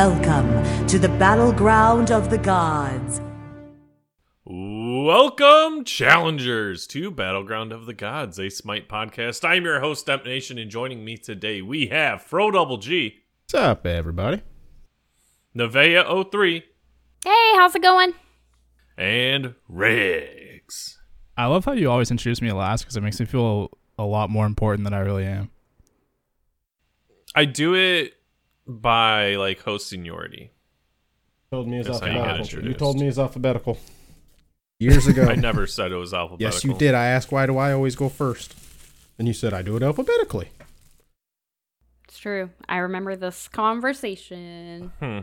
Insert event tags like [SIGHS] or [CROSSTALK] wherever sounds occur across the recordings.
Welcome to the battleground of the gods. Welcome, challengers, to Battleground of the Gods, a Smite podcast. I'm your host, Emp Nation, and joining me today we have Fro Double G, What's up, everybody? Nevea 03, Hey, how's it going? and Riggs. I love how you always introduce me last because it makes me feel a lot more important than I really am. I do it by like host seniority. Told me his That's you alphabetical. You, told me his alphabetical. Years ago. [LAUGHS] I never said it was alphabetical. yes, you did. I asked why do I always go first, and you said I do it alphabetically. It's true. I remember this conversation. Hmm.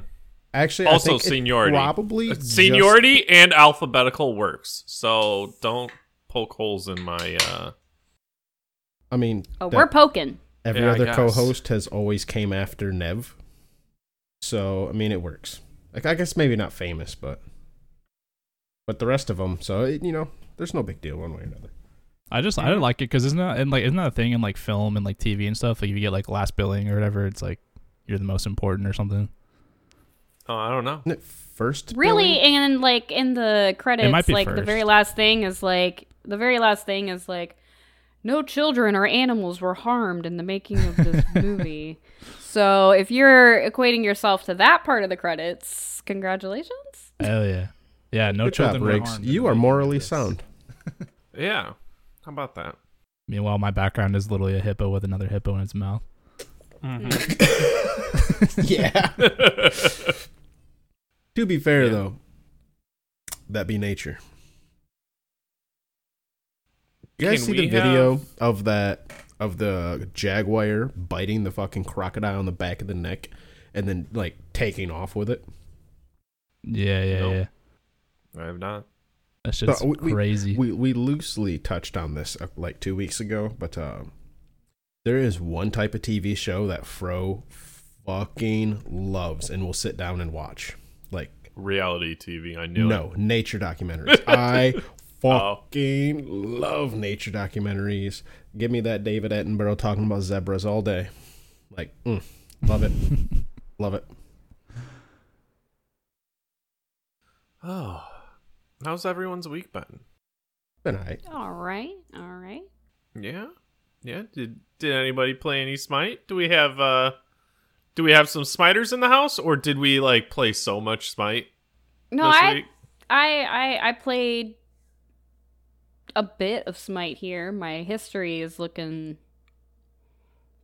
Actually, I Also, think seniority. Probably Uh, just- Seniority and alphabetical works, so don't poke holes in my. uh I mean, Oh, that we're poking. Every Yeah, other co-host has always came after Nev, so I mean it works. Like I guess maybe not famous, but but the rest of them. So it, you know, there's no big deal one way or another. I just I don't like it because isn't that and like isn't that a thing in like film and like TV and stuff? Like if you get like last billing or whatever, it's like you're the most important or something. Oh, I don't know. First? Really, billing? and like in the credits, might be like the very last thing is like the very last thing is like no children or animals were harmed in the making of this [LAUGHS] movie. So if you're equating yourself to that part of the credits, congratulations. Hell yeah, yeah. No Good job, children were harmed. You are morally sound. [LAUGHS] Yeah, how about that? Meanwhile, my background is literally a hippo with another hippo in its mouth. Mm-hmm. [LAUGHS] yeah. to be fair, though, that be nature. You guys Can see the video have- of that of the jaguar biting the fucking crocodile on the back of the neck and then like taking off with it? Yeah, yeah, Nope. yeah. I have not. That shit's But we- we- crazy. We we loosely touched on this uh, like two weeks ago, but um, there is one type of TV show that Fro fucking loves and will sit down and watch. Like Reality TV. I knew no it. nature documentaries. [LAUGHS] I fucking love nature documentaries. Give me that David Attenborough talking about zebras all day. Like, mm, love it, [LAUGHS] love it. Oh, how's everyone's week been? Been alright. All right, all right. Yeah, yeah. Did did anybody play any Smite? Do we have uh, do we have some Smiters in the house, or did we like play so much Smite No, this I week? I I I played a bit of Smite here. My history is looking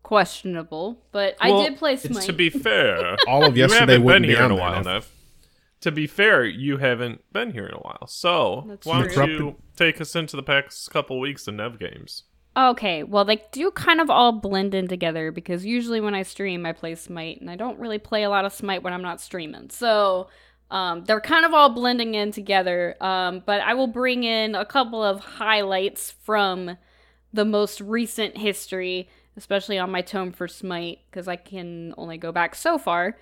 questionable, but Well, I did play Smite. To be [LAUGHS] fair, All of you yesterday haven't been wouldn't be here in a while Nev. enough. To be fair, you haven't been here in a while. So That's why don't you take us into the past couple weeks of Nev games? okay, well they do kind of all blend in together because usually when I stream I play Smite and I don't really play a lot of Smite when I'm not streaming. So um, they're kind of all blending in together. Um, but I will bring in a couple of highlights from the most recent history, especially on my tome for Smite, because I can only go back so far.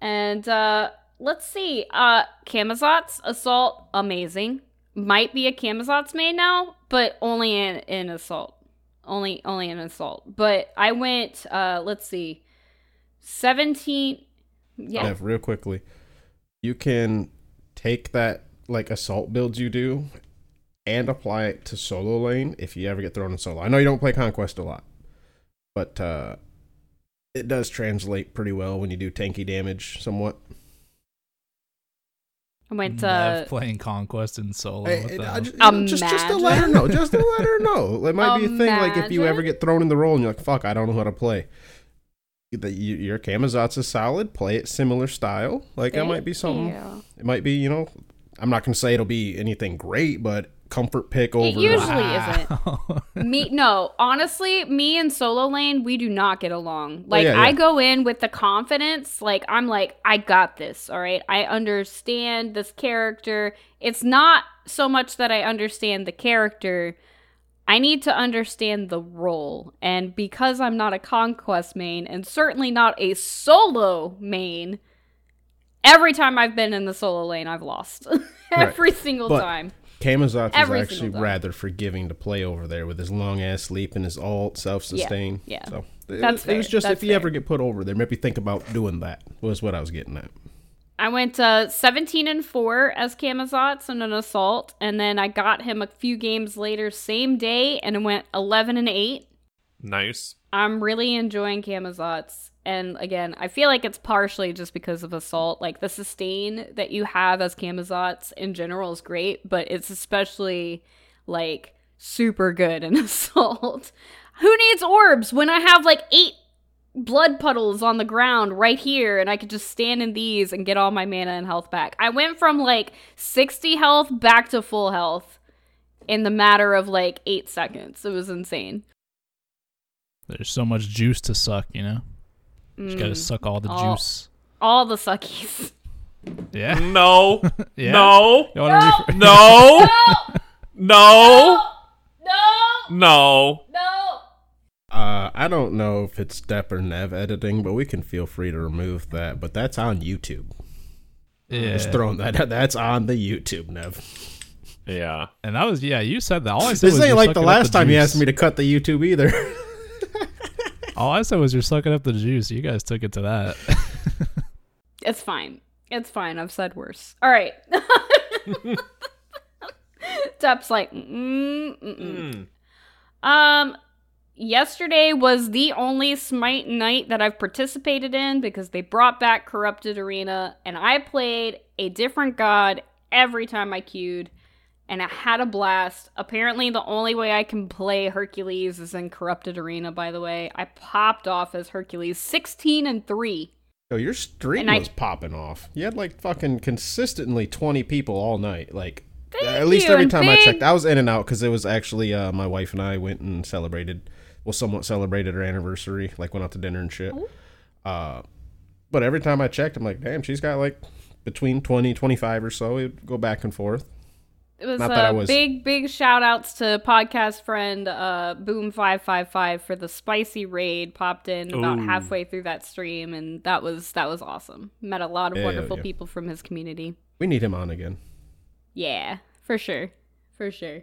And uh, let's see. Uh, Assault, amazing. Might be a Camazotz main now, but only in, in Assault. Only only in Assault. But I went, uh, let's see, 17. Yeah. Nev, real quickly, you can take that like assault builds you do and apply it to solo lane if you ever get thrown in solo. I know you don't play conquest a lot, but uh, it does translate pretty well when you do tanky damage somewhat. I went, Nev uh, playing conquest in solo. Hey, what hey, the I hell? you know, just, just to let her know, just to let her know. It might be a thing like if you ever [LAUGHS] get thrown in the role and you're like, "Fuck, I don't know how to play." That your Camazotz is solid. Play it similar style. Like that might be something. Yeah. It might be, you know, I'm not gonna say it'll be anything great, but comfort pick over. It usually Wow. isn't. [LAUGHS] Me no, honestly, me and Solo Lane, we do not get along. Oh, like yeah, I go in with the confidence, like I'm like I got this, all right? I understand this character. It's not so much that I understand the character. I need to understand the role. And because I'm not a conquest main and certainly not a solo main, every time I've been in the solo lane, I've lost. [LAUGHS] every single But- time. Camazotz is actually rather forgiving to play over there with his long ass sleep and his alt self sustain. yeah. yeah. So it, That's it was just that's if you fair. ever get put over there, maybe think about doing that. Was what I was getting at. I went uh, 17 and 4 as Camazotz in an assault, and then I got him a few games later, same day, and went 11 and 8. Nice. I'm really enjoying Camazotz. And again, I feel like it's partially just because of Assault. Like the sustain that you have as Camazotz in general is great, but it's especially like super good in [LAUGHS] Assault. Who needs orbs when I have like eight blood puddles on the ground right here and I could just stand in these and get all my mana and health back? I went from like 60 health back to full health in the matter of like eight seconds. It was insane. There's so much juice to suck, you know. Just gotta Mm. suck all the All- juice. all the suckies. Yeah. [LAUGHS] No. [LAUGHS] yeah. No. You wanna rephr- No. No. No! No. No! Uh, I don't know if it's Step or Nev editing, but we can feel free to remove that. But that's on YouTube. yeah. Just throwing that. That's on the YouTube, Nev. Yeah. And that was yeah. You said that. All I said This was ain't like the sucking up last time you asked me to cut the YouTube either. [LAUGHS] All I said was you're sucking up the juice. You guys took it to that. [LAUGHS] It's fine. It's fine. I've said worse. All right. [LAUGHS] Dep's like, mm, mm, mm. Um, yesterday was the only Smite night that I've participated in because they brought back Corrupted Arena, and I played a different god every time I queued, and I had a blast. Apparently, the only way I can play Hercules is in Corrupted Arena. By the way, I popped off as Hercules, sixteen and three. Yo, your stream And I- was popping off. You had like fucking consistently 20 people all night. Like, Thank at least every time I checked. I was in and out because it was actually uh, my wife and I went and celebrated, well, somewhat celebrated her anniversary. Like, went out to dinner and shit. Uh, but every time I checked, I'm like, damn, she's got like between 20, 25 or so. It'd go back and forth. It was Not that I a was- big, big shout outs to podcast friend uh, Boom555 for the spicy raid. Popped in about Ooh. halfway through that stream, and that was that was awesome. Met a lot of Yeah, wonderful yeah. people from his community. We need him on again. Yeah, for sure. For sure.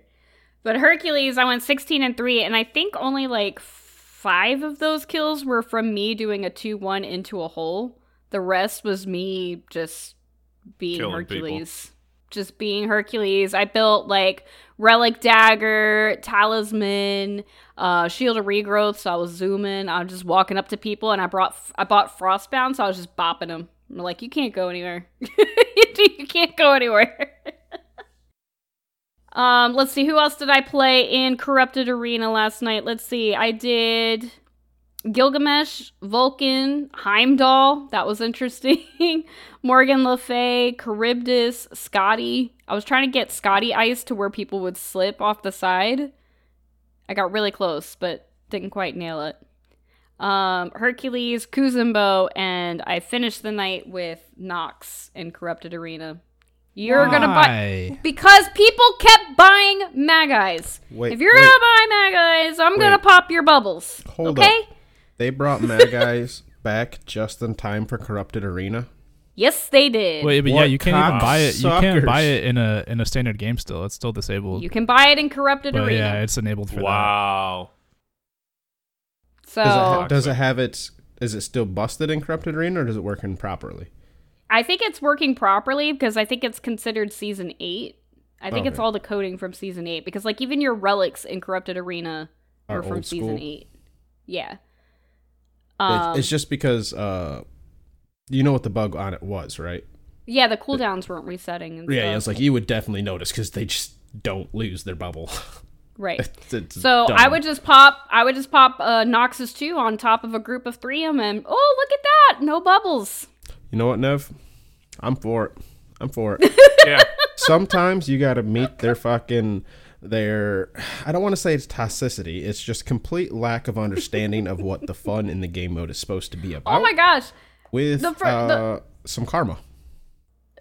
But Hercules, I went 16 and 3, and I think only like five of those kills were from me doing a 2 1 into a hole. The rest was me just being Killing people. Hercules. Just being Hercules. I built like Relic Dagger, Talisman, uh, Shield of Regrowth, so I was zooming. I was just walking up to people, and I brought I bought Frostbound, so I was just bopping them. I'm like, you can't go anywhere. [LAUGHS] you can't go anywhere. Um, let's see, who else did I play in Corrupted Arena last night? Let's see, I did Gilgamesh, Vulcan, Heimdall. That was interesting. [LAUGHS] Morgan Le Fay, Charybdis, Skadi. I was trying to get Skadi ice to where people would slip off the side. I got really close, but didn't quite nail it. Um, Hercules, Kuzenbo, and I finished the night with Nox in Corrupted Arena. You're gonna buy because people kept buying Magi's. Wait, if you're wait. gonna buy Magi's, I'm gonna pop your bubbles. Hold okay? up. They brought Magi's [LAUGHS] back just in time for Corrupted Arena. Yes, they did. Wait, but yeah, you can't even buy it. You can't buy it in a in a standard game still. It's still disabled. You can buy it in Corrupted but Arena. yeah, it's enabled for that. Wow. so Does it, ha- does it have its? Is it still busted in Corrupted Arena, or does it working properly? I think it's working properly because I think it's considered season eight. I think it's all the coding from season eight because like even your relics in Corrupted Arena are, Are from season school? eight. Yeah. Um, it's just because uh, you know what the bug on it was, right? yeah, the cooldowns weren't resetting. And Yeah, stuff. it's like you would definitely notice because they just don't lose their bubble. [LAUGHS] right. It's- it's So I would just pop, I would just pop uh, Noxus two on top of a group of three of them, and oh look at that, no bubbles. You know what, Nev? I'm for it. I'm for it. [LAUGHS] Yeah. Sometimes you got to meet their fucking their. I don't want to say it's toxicity. It's just complete lack of understanding of what the fun in the game mode is supposed to be about. Oh my gosh, With the fir- uh, the- some karma.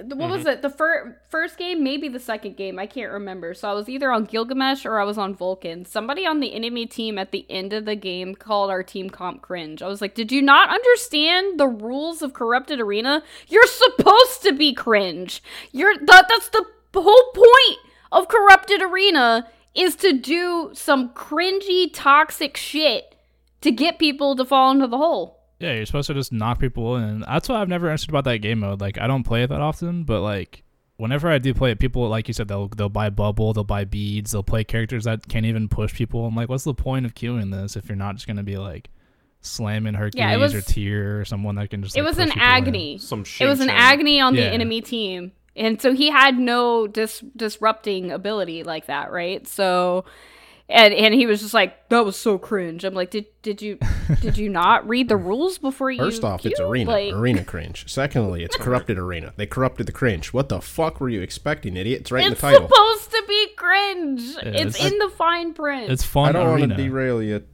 What was mm-hmm. it? The fir- first game, maybe the second game. I can't remember. So I was either on Gilgamesh or I was on Vulcan. Somebody on the enemy team at the end of the game called our team comp cringe. I was like, "Did you not understand the rules of Corrupted Arena? You're supposed to be cringe. You're that. That's the whole point of Corrupted Arena is to do some cringy, toxic shit to get people to fall into the hole. Yeah, you're supposed to just knock people in. That's why I've never understood about that game mode. Like, I don't play it that often, but like, whenever I do play it, people like you said they'll they'll buy bubble, they'll buy beads, they'll play characters that can't even push people. I'm like, what's the point of queuing this if you're not just gonna be like slamming Hercules was- or Tyr or someone that can just. it was push an people in? agony. Some It was an Shin-chan. agony on Yeah. the enemy team. And so he had no dis- disrupting ability like that, right? So and and he was just like, That was so cringe. I'm like, Did did you did you not read the rules before you First off, it's arena, Like, arena cringe. Secondly, it's [LAUGHS] corrupted arena. They corrupted the cringe. What the fuck were you expecting, idiot? It's right in the title. It's supposed to be cringe. it's it's- in the fine print. It's fun I don't want to derail you.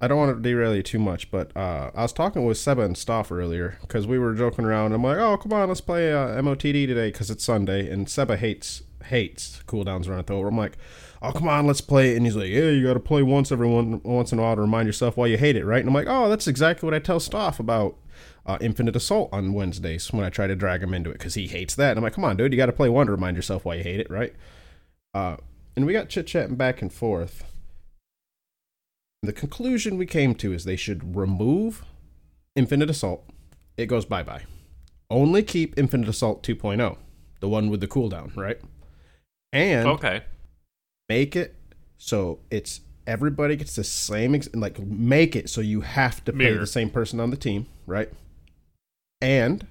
I don't want to derail you too much, but uh, I was talking with Seba and Stoff earlier because we were joking around. I'm like, "Oh, come on, let's play uh, MOTD today because it's Sunday." And Seba hates hates cooldowns around over. I'm like, "Oh, come on, let's play." it." And he's like, "Yeah, you got to play once every one once in a while to remind yourself why you hate it, right?" And I'm like, "Oh, that's exactly what I tell Stoff about." Uh, Infinite Assault on Wednesdays when I try to drag him into it because he hates that. And I'm like, come on, dude, you got to play one to remind yourself why you hate it, right? Uh, and we got chit chatting back and forth. The conclusion we came to is they should remove Infinite Assault. It goes bye bye. Only keep Infinite Assault 2.0, the one with the cooldown, right? And Okay. Make it so it's everybody gets the same ex- like make it so you have to play Mirror. the same person on the team, right? And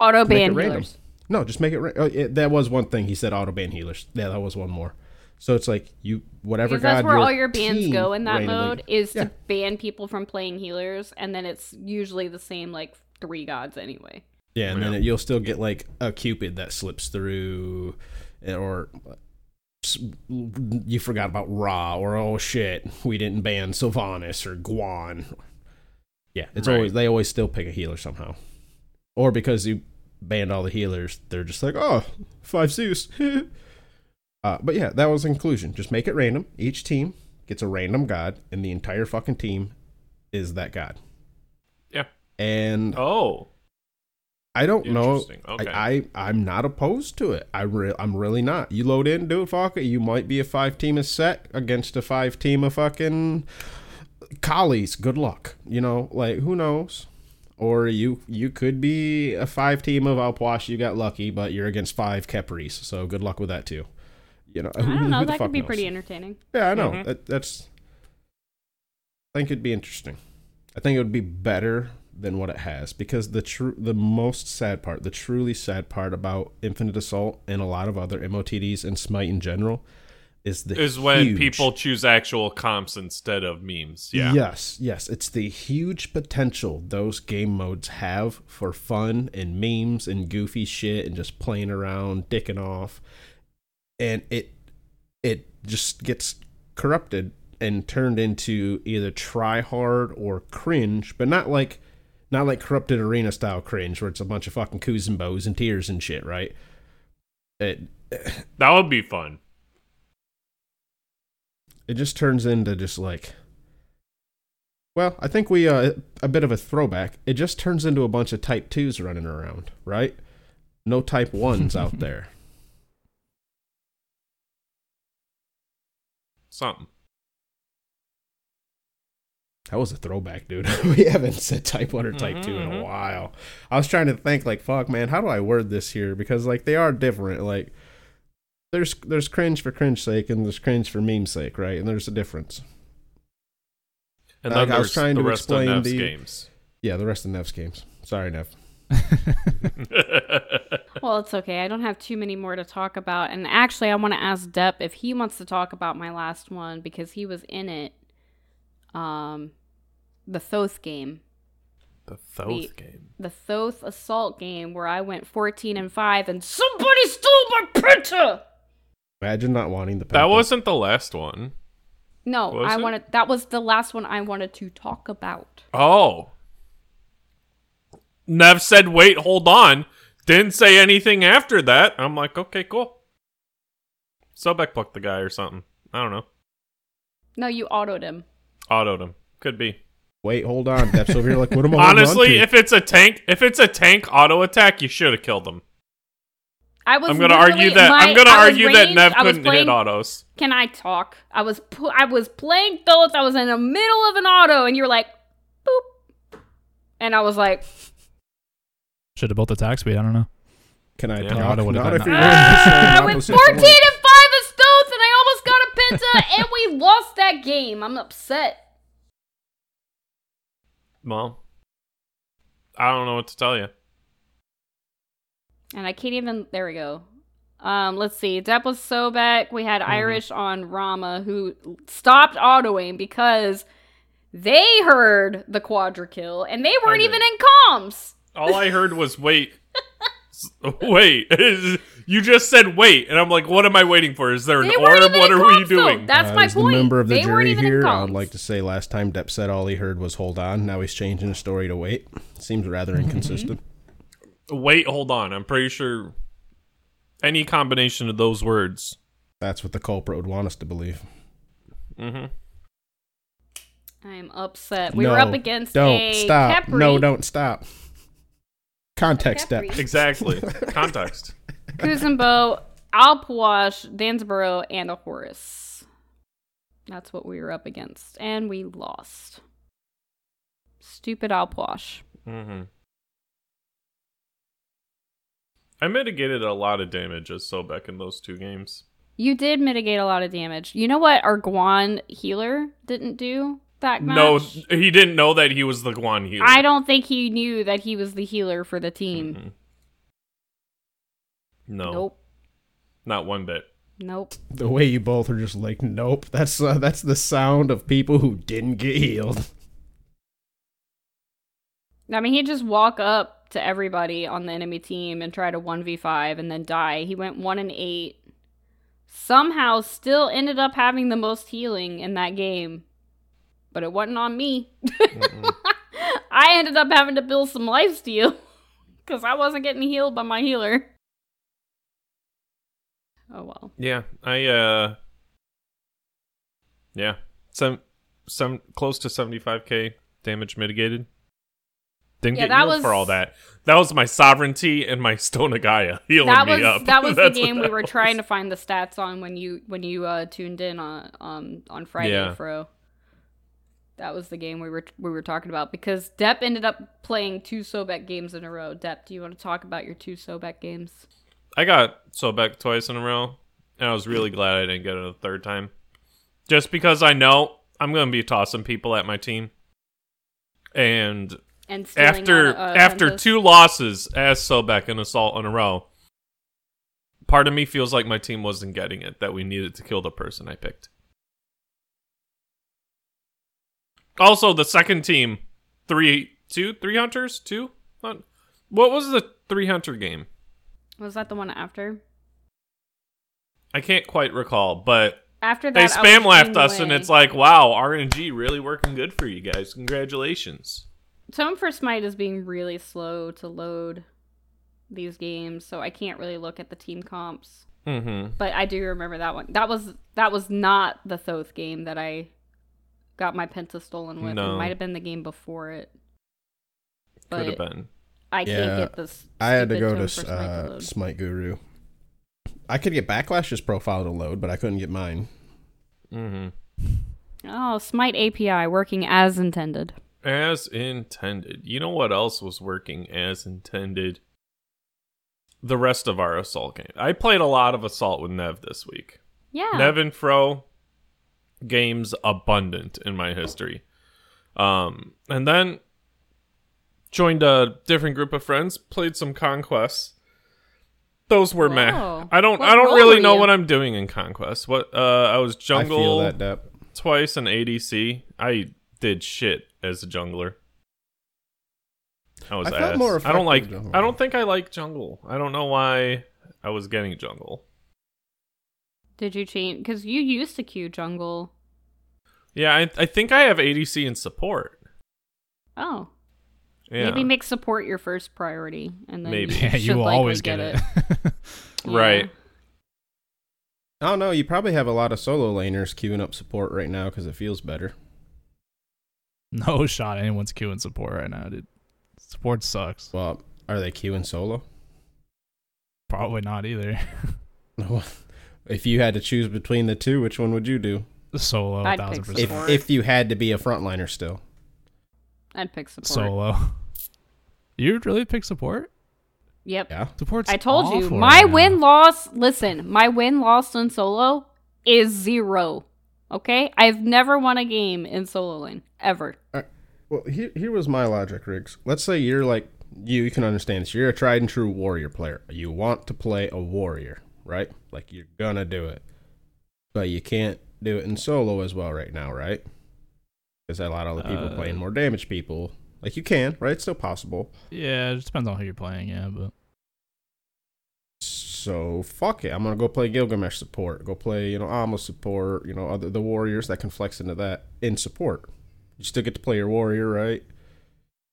Auto make it ban random. healers. No, just make it. Ra- oh, it that was one thing he said. Auto ban healers. Yeah, that was one more. So it's like you whatever Because that's where your all your bans go in that randomly- mode is Yeah. to ban people from playing healers, and then it's usually the same like three gods anyway. Yeah, and then it, you'll still get like a Cupid that slips through, eh, or s- you forgot about Ra, or oh shit, we didn't ban Sylvanus or Guan. Yeah, it's Right. always they always still pick a healer somehow, or because you banned all the healers, they're just like oh five Zeus. [LAUGHS] uh, but yeah, that was inclusion. Just make it random. Each team gets a random god, and the entire fucking team is that god. Yeah. And Oh. I don't know. Okay. I, I I'm not opposed to it. I re- I'm really not. You load in, do it, Falca. You might be a five team of set against a five team of fucking Kalis. Good luck. You know, like who knows? Or you you could be a five team of Alpwash. You got lucky, but you're against five Khepris. So good luck with that too. You know, I don't [LAUGHS] know. That could be knows? pretty entertaining. Yeah, I know. Mhm. That, that's. I think it'd be interesting. I think it would be better than what it has because the true, the most sad part, the truly sad part about Infinite Assault and a lot of other MOTDs and Smite in general, is the is when people choose actual comps instead of memes. Yeah. Yes, yes. It's the huge potential those game modes have for fun and memes and goofy shit and just playing around, dicking off. And it it just gets corrupted and turned into either try hard or cringe, but not like not like corrupted arena style cringe where it's a bunch of fucking coos and bows and tears and shit, right? It [SIGHS] That would be fun. it just turns into just like well i think we uh a bit of a throwback it just turns into a bunch of type 2s running around right no type 1s out [LAUGHS] there Something. That was a throwback dude [LAUGHS] we haven't said type 1 or type 2 in a Mhm. while i was trying to think like fuck man how do i word this here because like they are different like there's there's cringe for cringe sake and there's cringe for meme sake right and there's a difference And Like, then I was trying the to rest of explain the- games. yeah the rest of nev's games sorry nev [LAUGHS] Well, it's okay. I don't have too many more to talk about. And actually, I want to ask Depp if he wants to talk about my last one because he was in it. Um, the Thoth game, the Thoth Wait. game. the Thoth assault game, where I went fourteen and five, and somebody stole my printer. imagine not wanting the printer. That wasn't the last one. No, Was I it? wanted. That was the last one I wanted to talk about. Oh. Nev said, wait, hold on. Didn't say anything after that. I'm like, okay, cool. Sobek plucked the guy or something. I don't know. No, you autoed him. Autoed him. Could be. Wait, hold on. Dep's over here like, what am I [LAUGHS] holding on Honestly, to? if it's a tank, if it's a tank auto attack, you should have killed him. I was. I'm gonna argue that my- I'm gonna I was argue that Nev couldn't playing, hit autos. Can I talk? I was pu- I was playing Thoth. I was in the middle of an auto, and you're like, boop, and I was like, Should have built attack speed. I don't know. Can I Yeah. talk? Auto would've Not done if that. you're wearing ah, with opposite 14 and almost got a penta, and we lost that game. I'm upset. Well, I don't know what to tell you. And I can't even. There we go. Um, let's see. Depp was Sobek. We had Irish on Rama who stopped autoing because they heard the quadra kill and they weren't even in comms. All I heard was wait, [LAUGHS] wait. [LAUGHS] you just said wait, and I'm like, what am I waiting for? Is there an They orb? What are we comms, though. doing? That's Uh, my as point. the member of the they jury here, I would like to say last time Depp said all he heard was hold on. Now he's changing his story to wait. Seems rather Mm-hmm. inconsistent. Wait, hold on. I'm pretty sure any combination of those words. That's what the culprit would want us to believe. hmm I am upset. We no, were up against Don't a stop. Khepri. No, don't stop. Context Khepri. Depp. Exactly. [LAUGHS] Context. Kuzenbo, Alpwash, Danzaburou, and a Horus. That's what we were up against. And we lost. Stupid Alpwash. hmm I mitigated a lot of damage as Sobek in those two games. You did mitigate a lot of damage. You know what our Guan healer didn't do that match? No, he didn't know that he was the Guan healer. I don't think he knew that he was the healer for the team. Mhm. No, Nope. not one bit. Nope. The way you both are just like, nope. That's uh, that's the sound of people who didn't get healed. I mean, he'd just walk up to everybody on the enemy team and try to 1v5 and then die. He went 1 and 8. Somehow still ended up having the most healing in that game. But it wasn't on me. [LAUGHS] I ended up having to build some lifesteal [LAUGHS] because I wasn't getting healed by my healer. Oh well. Yeah, I uh, yeah, some some close to seventy five k damage mitigated. Didn't Yeah, get healed was- for all that. That was my sovereignty and my [LAUGHS] Stone of Gaia healing that me was up. that [LAUGHS] was the game we were was. trying to find the stats on when you when you uh tuned in on um on Friday Yeah. Fro. That was the game we were we were talking about because Depp ended up playing two Sobek games in a row. Depp, do you want to talk about your two Sobek games? I got Sobek twice in a row, and I was really glad I didn't get it a third time. Just because I know I'm going to be tossing people at my team. And And after on, uh, after Pentas? two losses as Sobek and Assault in a row, part of me feels like my team wasn't getting it, that we needed to kill the person I picked. Also, the second team, three, two, three hunters, two. What what was the three hunter game? Was that the one after? I can't quite recall, but After they that, I spam laughed us, and it's like, wow, RNG really working good for you guys. Congratulations. Tome for Smite is being really slow to load these games, so I can't really look at the team comps. Mm-hmm. But I do remember that one. That was that was not the Thoth game that I got my Penta stolen with. No. It might have been the game before it. Could have been. I can't Yeah, get this. I had to go to Smite to uh. Smite Guru. I could get Backlash's profile to load, but I couldn't get mine. Mm-hmm. Oh, Smite API working as intended. As intended. You know what else was working as intended? The rest of our assault game. I played a lot of assault with Nev this week. Yeah. Nev and Fro games abundant in my history. Um, and then joined a different group of friends, played some conquests. Those were meh. I don't What I don't role really know you? what I'm doing in conquest. What uh I was jungle I feel that, Depp. twice and ADC. I did shit as a jungler. I was I felt ass. more I don't like. effective I don't think I like jungle. I don't know why I was getting jungle. Did you change? Because you used to queue jungle. Yeah, I I think I have ADC and support. Oh. Yeah, Maybe make support your first priority, and then Maybe. you, Yeah, you should will always get it. [LAUGHS] Yeah. Right. I don't know. You probably have a lot of solo laners queuing up support right now because it feels better. no [LAUGHS] shot anyone's queuing support right now, dude. Support sucks. Well, are they queuing solo? Probably not either. [LAUGHS] if you had to choose between the two, which one would you do? Solo, I'd thousand pick percent. If Support. if you had to be a frontliner still. I'd pick support. Solo. [LAUGHS] You'd really pick support? Yep. Yeah. Support's I told you, my right now. win loss. Listen, my win loss in solo is zero. Okay, I've never won a game in solo lane ever. Well, here, here was my logic, Riggs. Let's say you're like you. You can understand this. You're a tried and true warrior player. You want to play a warrior, right? Like you're gonna do it, but you can't do it in solo as well right now, right? Because a lot of other people Uh, playing more damage people. Like you can, right? It's still possible. Yeah, it just depends on who you're playing, yeah, but So fuck it. I'm gonna go play Gilgamesh support. Go play, you know, Amos support. You know, other the warriors that can flex into that in support. You still get to play your warrior, right?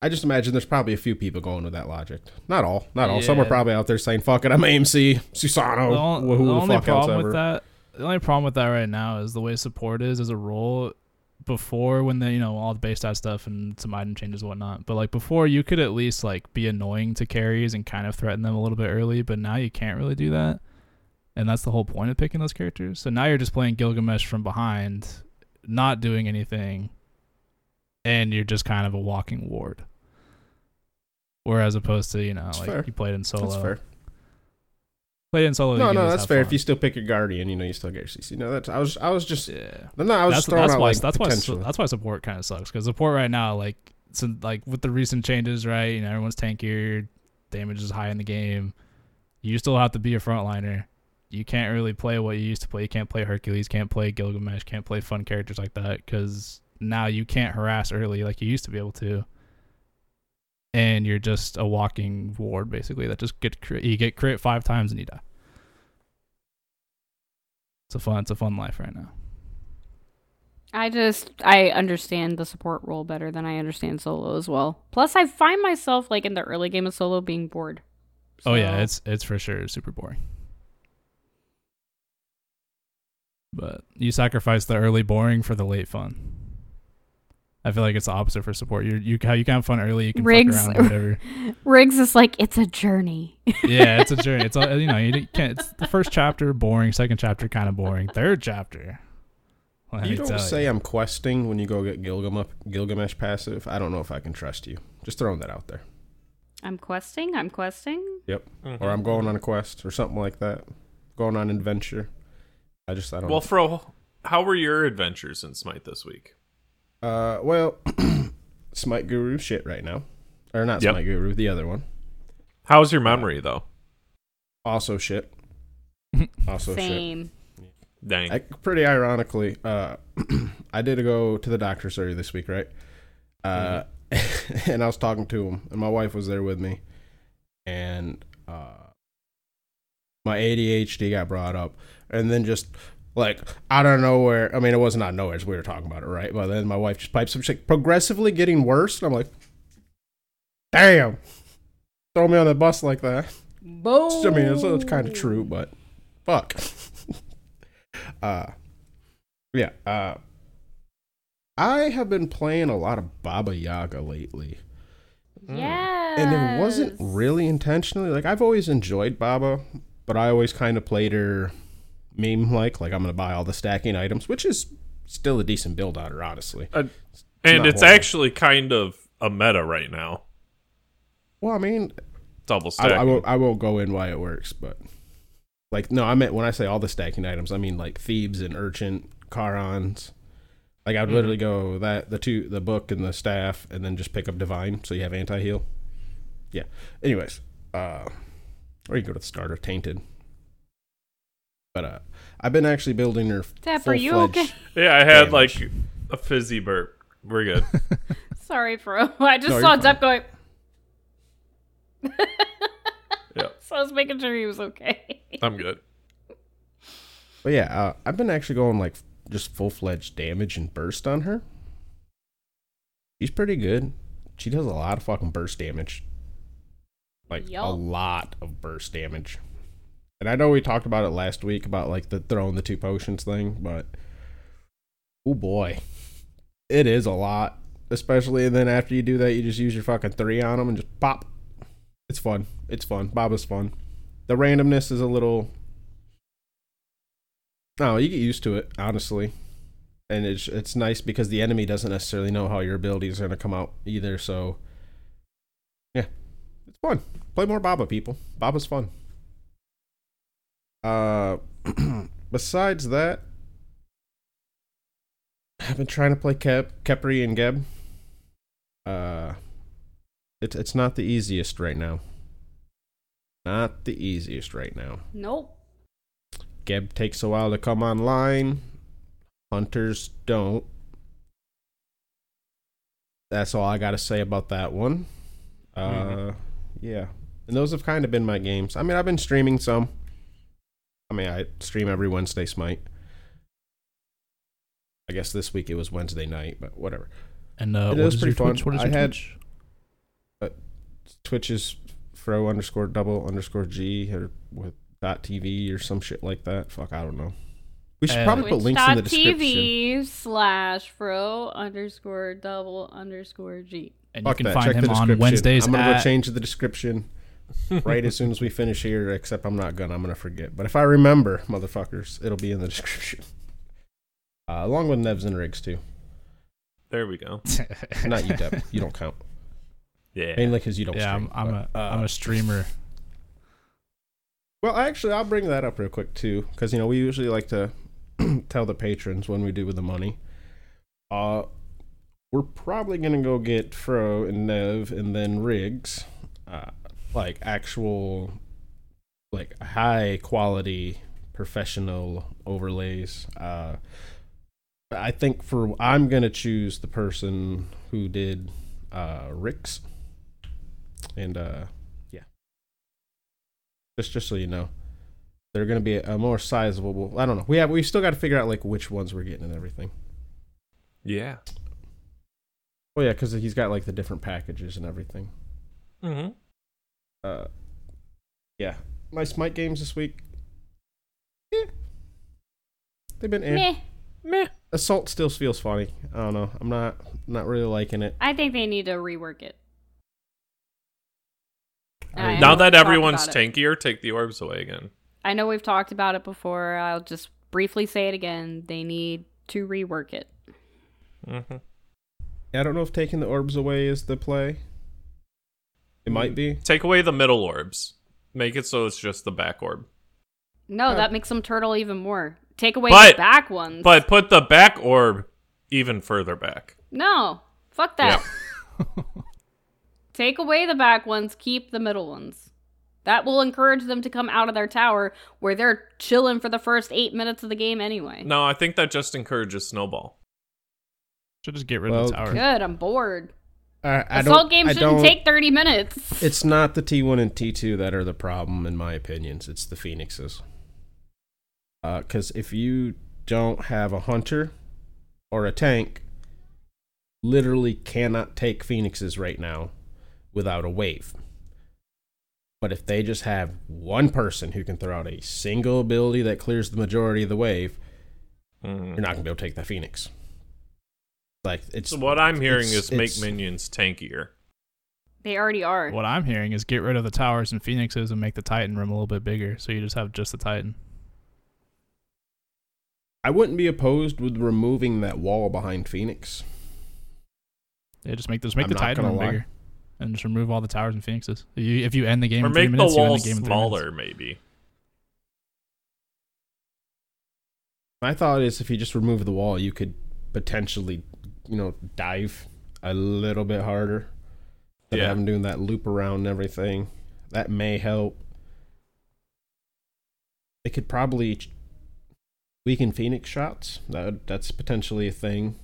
I just imagine there's probably a few people going with that logic. Not all, not all. Some are probably out there saying, "Fuck it, I'm AMC, Susano, the, on- who the the, only fuck else problem ever." with that the only problem with that right now is the way support is as a role before when the you know all the base stat stuff and some item changes and whatnot but like before you could at least like be annoying to carries and kind of threaten them a little bit early but now you can't really do that. And that's the whole point of picking those characters. So now you're just playing gilgamesh from behind not doing anything and you're just kind of a walking ward. Whereas opposed to you know That's like fair. you played in solo Played in solo No, no, that's fair. fun. If you still pick your guardian, you know, you still get your CC. No, that's I was, I was just, yeah no, I was that's just throwing that's out why like that's why that's why support kind of sucks because support right now like so like with the recent changes right you know everyone's tankier damage is high in the game you still have to be a frontliner you can't really play what you used to play you can't play Hercules can't play Gilgamesh can't play fun characters like that because now you can't harass early like you used to be able to and you're just a walking ward basically that just get crit, you get crit five times and you die it's a fun it's a fun life right now I just I understand the support role better than I understand solo as well. Plus, I find myself like in the early game of solo being bored. Oh yeah, it's it's for sure super boring. But you sacrifice the early boring for the late fun. I feel like it's the opposite for support. You you how you can have fun early, you can Riggs- fuck around or whatever. [LAUGHS] Riggs is like it's a journey. yeah, it's a journey. It's [LAUGHS] all, you know you can't. It's the first chapter boring, second chapter kind of boring, third chapter. let you don't tell say I'm questing when you go get Gilgamesh, Gilgamesh passive. I don't know if I can trust you. Just throwing that out there. I'm questing. I'm questing. Yep. Or I'm mm-hmm. going on a quest or something like that. Going on an adventure. I just I don't. Well, Fro, how were your adventures in Smite this week? Uh, well, [CLEARS THROAT] Smite Guru shit right now, or not Yep. Smite Guru, the other one. How's your memory though? Also shit. [LAUGHS] Also shit. Same. Dang. I, pretty ironically, uh, [CLEARS THROAT] I did go to the doctor's surgery this week, right? Uh, [LAUGHS] and I was talking to him, and my wife was there with me, and uh, my ADHD got brought up, and then just like out of nowhere, I mean, it wasn't out of nowhere, as we were talking about it, right? But then my wife just pipes up, she's like, progressively getting worse, and I'm like, damn, throw me on the bus like that. Boom. I mean, it's, it's kind of true, but fuck. [LAUGHS] uh, yeah. Uh, I have been playing a lot of Baba Yaga lately, Yes. and it wasn't really intentionally. Like I've always enjoyed Baba, but I always kind of played her meme like, like I'm gonna buy all the stacking items, which is still a decent build on her, honestly. Uh, and it's horrible. actually kind of a meta right now. Well, I mean, Double I, stack. I won't. I won't go in why it works, but like no, I meant when I say all the stacking items, I mean like Thebes and Urchin, Charons. Like I'd Mhm. literally go that the two, the book and the staff, and then just pick up divine, so you have anti heal. Yeah. Anyways, uh, or you go to the starter, tainted. But uh, I've been actually building her. Dap, are you okay? yeah, I had damage. like a fizzy burp. We're good. [LAUGHS] Sorry, Fro. [LAUGHS] I just No, saw you're going. [LAUGHS] yeah, So I was making sure he was okay. I'm good. But yeah, uh, I've been actually going like just full fledged damage and burst on her. She's pretty good. She does a lot of fucking burst damage. Like a lot of burst damage. And I know we talked about it last week about like the throwing the two potions thing, but oh boy, it is a lot. Especially and then after you do that, you just use your fucking three on them and just pop. It's fun. It's fun. Baba's fun. the randomness is a little. No, you get used to it, honestly, and it's it's nice because the enemy doesn't necessarily know how your abilities are going to come out either. So, yeah, it's fun. Play more Baba, people. Baba's fun. Uh, [CLEARS THROAT] besides that, I've been trying to play Kep, Khepri and Geb. Uh, it's it's not the easiest right now. Not the easiest right now. Nope. Geb takes a while to come online. Hunters don't. That's all I got to say about that one. Uh, Mhm. yeah, and those have kind of been my games. I mean, I've been streaming some. I mean, I stream every Wednesday Smite. I guess this week it was Wednesday night, but whatever. And uh, It was is is pretty your fun. Twitch? What is I your had- Twitch? Twitch is fro underscore double underscore g or with dot tv or some shit like that. Fuck, I don't know. We should Uh, probably put links in the description. TV slash fro underscore double underscore g. And Fuck you can that. find Check him on. Wednesdays I'm gonna at go change the description [LAUGHS] right as soon as we finish here. Except I'm not gonna. I'm gonna forget. But if I remember, motherfuckers, it'll be in the [LAUGHS] description. Uh, along with Nevs and Riggs too. There we go. [LAUGHS] Not you, Deb. You don't count. Yeah. Mainly because you don't. yeah, I'm, stream, I'm but, a uh, am a streamer. Well, actually, I'll bring that up real quick too, because you know we usually like to [CLEARS THROAT] tell the patrons when we do with the money. Uh, we're probably gonna go get Fro and Nev and then Riggs, uh, like actual, like high quality professional overlays. Uh, I think for I'm gonna choose the person who did uh Rick's, and uh yeah, just just so you know they're going to be a, a more sizable i don't know we have we still got to figure out like which ones we're getting and everything Yeah. oh yeah because he's got like the different packages and everything Mm-hmm. Uh yeah my smite games this week yeah they've been eh. Meh. Meh. assault still feels funny i don't know i'm not not really liking it I think they need to rework it. I I- Now that everyone's about it. tankier, take the orbs away again. I know we've talked about it before. I'll just briefly say it again. They need to rework it. Mm-hmm. i don't know if taking the orbs away is the play it might be Take away the middle orbs. Make it so it's just the back orb. No, that makes them turtle even more. Take away But- the back ones. But put the back orb even further back. no, fuck that. [LAUGHS] Take away the back ones, keep the middle ones. That will encourage them to come out of their tower where they're chilling for the first eight minutes of the game anyway. No, I think that just encourages snowball. Should just get rid Well, of the tower. Good, I'm bored. I, I Assault games I shouldn't take 30 minutes. It's not the T1 and T2 that are the problem, in my opinions. It's the Phoenixes. Because if you don't have a hunter or a tank, literally cannot take Phoenixes right now without a wave. But if they just have one person who can throw out a single ability that clears the majority of the wave, Mhm. you're not gonna be able to take that Phoenix. Like it's So what I'm hearing is make minions tankier. They already are. What I'm hearing is get rid of the towers and phoenixes and make the Titan room a little bit bigger, so you just have just the Titan. I wouldn't be opposed with removing that wall behind Phoenix. Yeah, just make just make I'm the Titan gonna room lie. bigger, and just remove all the towers and phoenixes. If you, if you end the game Or in three make the minutes, you end the game in three minutes. smaller, maybe. My thought is if you just remove the wall, you could potentially, you know, dive a little bit harder. Yeah. having doing that loop around and everything. That may help. They could probably weaken Phoenix shots. That would- that's potentially a thing.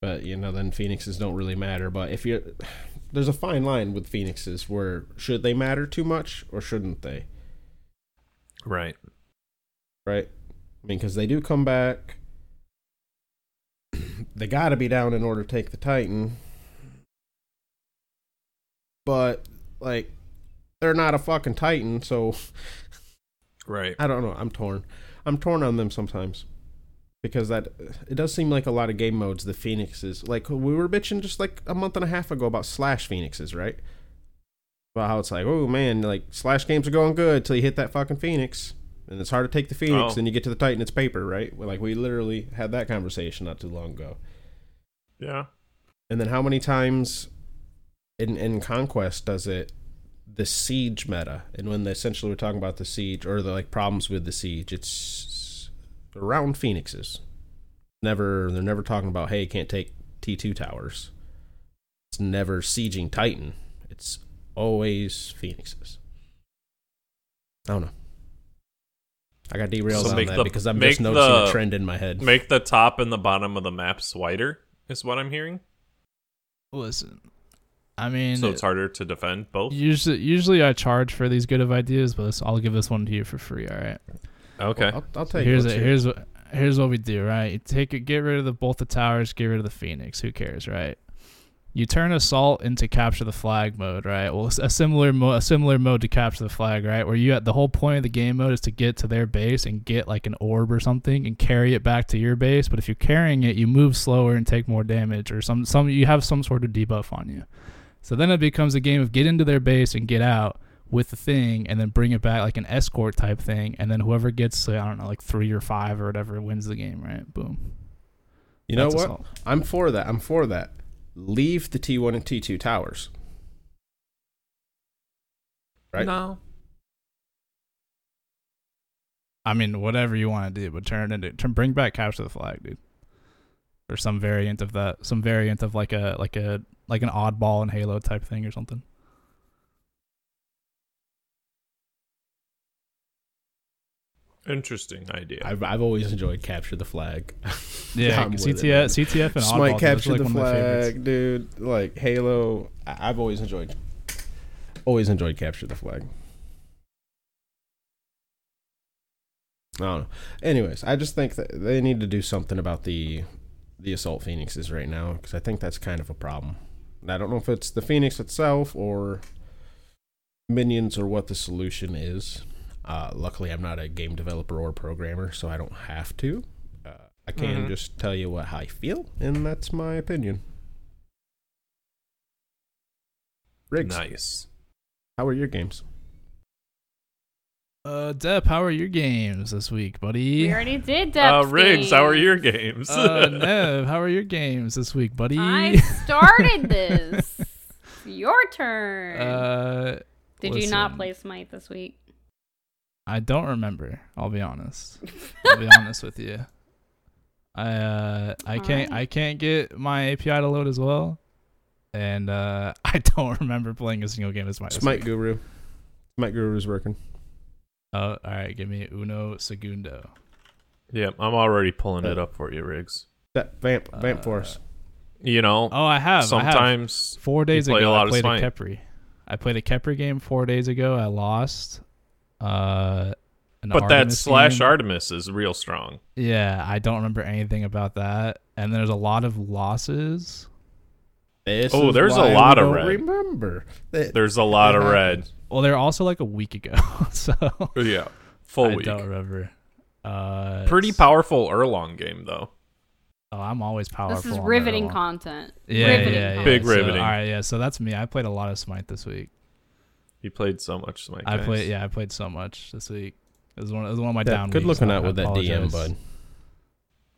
But you know, then Phoenixes don't really matter. But if you, [SIGHS] there's a fine line with Phoenixes where should they matter too much or shouldn't they? Right. right? I mean, because they do come back. They got to be down in order to take the Titan. But, like, they're not a fucking Titan, so [LAUGHS] Right. I don't know. I'm torn. I'm torn on them sometimes. Because that it does seem like a lot of game modes the phoenixes like we were bitching just like a month and a half ago about slash phoenixes right about how it's like, oh man, like slash games are going good till you hit that fucking Phoenix, and it's hard to take the Phoenix. Oh. Then you get to the Titan, it's paper, right? Like we literally had that conversation not too long ago. Yeah. And then how many times in in Conquest does it the siege meta? And when they essentially we're talking about the siege or the like problems with the siege, it's around phoenixes. Never they're never talking about hey, can't take T two towers. It's never sieging Titan. It's always phoenixes. I don't know. I got derailed So on make that the- because I'm make just noticing the- a trend in my head. Make the top and the bottom of the maps wider is what I'm hearing. Listen, I mean, So it's harder to defend both. usually usually I charge for these good of ideas, but I'll give this one to you for free. All right. Okay. I'll, I'll So take here's what's it. Here's what here's what we do. Right. You take it. Get rid of the both the towers. Get rid of the phoenix. Who cares? Right. You turn assault into capture the flag mode, right? Well, a similar mo- a similar mode to capture the flag, right? Where you at the whole point of the game mode is to get to their base and get like an orb or something and carry it back to your base. But if you're carrying it, you move slower and take more damage, or some some you have some sort of debuff on you. So then it becomes a game of get into their base and get out with the thing, and then bring it back like an escort type thing, and then whoever gets I don't know like three or five or whatever wins the game, right? Boom. You know what? assault. I'm for that. I'm for that. Leave the T1 and T2 towers. Right? No. I mean, whatever you want to do, but turn it into turn, bring back capture the flag, dude, or some variant of that, some variant of like a like a like an oddball in Halo type thing or something. Interesting idea. I've, I've always enjoyed capture the flag. Yeah, [LAUGHS] I'm with CTF, it, man. CTF and Smite oddball, capture those the are like one of my favorites. flag, dude. Like Halo, I- I've always enjoyed, always enjoyed capture the flag. I don't know. Anyways, I just think that they need to do something about the the assault phoenixes right now because I think that's kind of a problem. And I don't know if it's the phoenix itself or minions or what the solution is. Uh, luckily, I'm not a game developer or programmer, so I don't have to. Uh, I can Mhm. just tell you what I feel, and that's my opinion. Riggs, Nice. how are your games? Uh, Depp, how are your games this week, buddy? We already did Uh, Dep's Riggs, how are your games? uh, [LAUGHS] Nev, how are your games this week, buddy? I [LAUGHS] started this. Your turn. uh, Did you not play Smite this week? I don't remember. I'll be honest. I'll be honest with you. I uh I can't Alright. I can't get my API to load as well, and uh [LAUGHS] I don't remember playing a single game as Smite. this Smite week. Guru. Smite Guru is working. Oh, all right. Give me uno segundo. yeah, I'm already pulling it Uh, up for you, Riggs. That vamp, vamp for us. You know, Oh, I have. I have. sometimes four days play a ago, lot I of played a Smite. Khepri. I played a Khepri game four days ago. I lost. Uh, an but that slash game. Artemis is real strong. Yeah, I don't remember anything about that. And there's a lot of losses. This Oh, there's a lot of don't red. Remember, That- There's a lot of red. Well, they're also like a week ago, [LAUGHS] so Yeah, full I week. don't remember. Uh, Pretty powerful Erlang game though. Oh, I'm always powerful. This is riveting content. Yeah, riveting yeah, yeah. content. Big So, riveting. all right, yeah. So that's me. I played a lot of Smite this week. You played so much Smite. I guys. played, yeah, I played so much this week. It was one, it was one of my Yeah, down. good weeks, looking I- out with that DM, bud.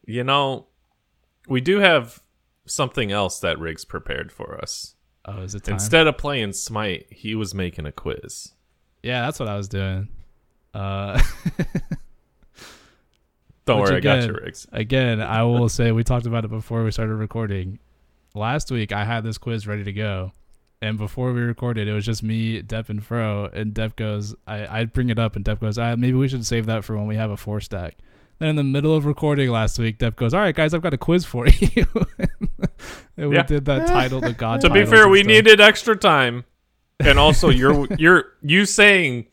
You know, we do have something else that Riggs prepared for us. Oh, is it time? Instead of playing Smite, he was making a quiz. yeah, that's what I was doing. Uh, [LAUGHS] Don't Which worry, I got you, Riggs. again, I will say we talked about it before we started recording. Last week, I had this quiz ready to go, and before we recorded, it was just me, Depp, and Fro. And Depp goes, I I bring it up, and Depp goes, ah, maybe we should save that for when we have a four stack. Then in the middle of recording last week, Depp goes, all right, guys, I've got a quiz for [LAUGHS] you. and we Yeah. did that title, the God. To be fair, we stuff. needed extra time, and also you're [LAUGHS] you're you saying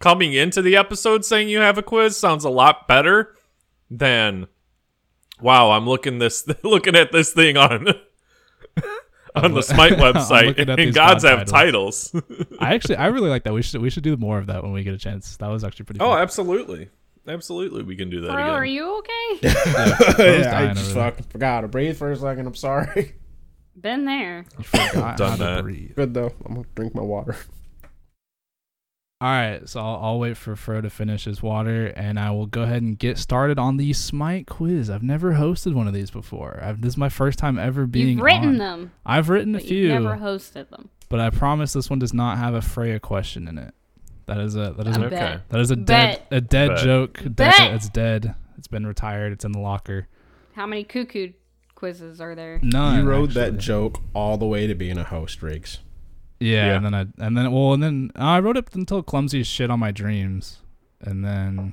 coming into the episode saying you have a quiz sounds a lot better than wow. I'm looking this [LAUGHS] looking at this thing on [LAUGHS] on the Smite website, and gods have titles. [LAUGHS] I actually, I really like that. We should we should do more of that when we get a chance. That was actually pretty. oh, fun. absolutely, absolutely, we can do that Bro, again. are you okay? [LAUGHS] yeah, I dying just fucking forgot to breathe for a second. I'm sorry. Been there. You forgot Done how to that. breathe. Good though. I'm gonna drink my water. All right, so I'll, I'll wait for Fro to finish his water, and I will go ahead and get started on the Smite quiz. I've never hosted one of these before. I've, this is my first time ever being. You've written on. them, I've written a few, you've never hosted them. but I promise this one does not have a Freya question in it. That is a that is I a Okay. that is a Bet. dead a dead Bet. joke. Bet. It's dead. It's been retired. It's in the locker. How many cuckoo quizzes are there? None. you rode that joke all the way to being a host, Riggs. Yeah, Yeah. and then I and then well and then I wrote it until clumsy shit on my dreams, and then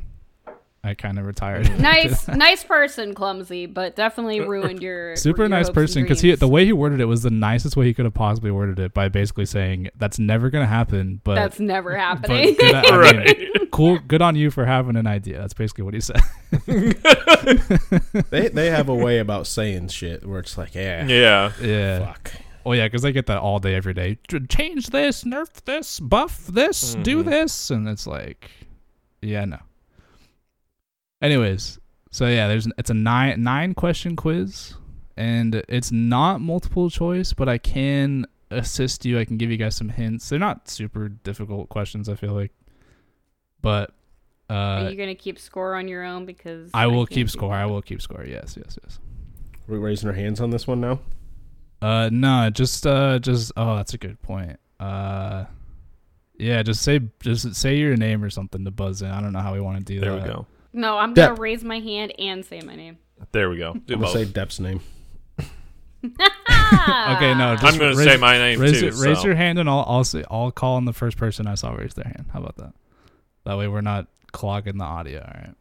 I kind of retired. [LAUGHS] Nice, nice person, clumsy, but definitely uh, uh, ruined your Super your nice person because he the way he worded it was the nicest way he could have possibly worded it by basically saying that's never gonna happen. But That's never but happening. good, I mean, Right. cool, good on you for having an idea. That's basically what he said. [LAUGHS] [LAUGHS] They they have a way about saying shit where it's like, yeah, Yeah. yeah. fuck. Oh yeah, because I get that all day, every day. Change this, nerf this, buff this, do Mhm. this, and it's like, yeah, no. Anyways, so yeah, there's it's a nine nine question quiz, and it's not multiple choice, but I can assist you. I can give you guys some hints. They're not super difficult questions. I feel like, but Are uh, you gonna keep score on your own? Because I will can't keep score. I will keep score. Yes, yes, yes. Are We're raising our hands on this one now. Uh, no, just uh, just oh, that's a good point. Uh, yeah, just say just say your name or something to buzz in. I don't know how we want to do There that. There we go. No, I'm Dep. gonna raise my hand and say my name. There we go. Do I'm gonna both. say Depp's name. [LAUGHS] Okay, no, just I'm gonna raise- say my name Raise, too. raise so. your hand and I'll I'll say I'll call on the first person I saw raise their hand. How about that? That way we're not clogging the audio. All right.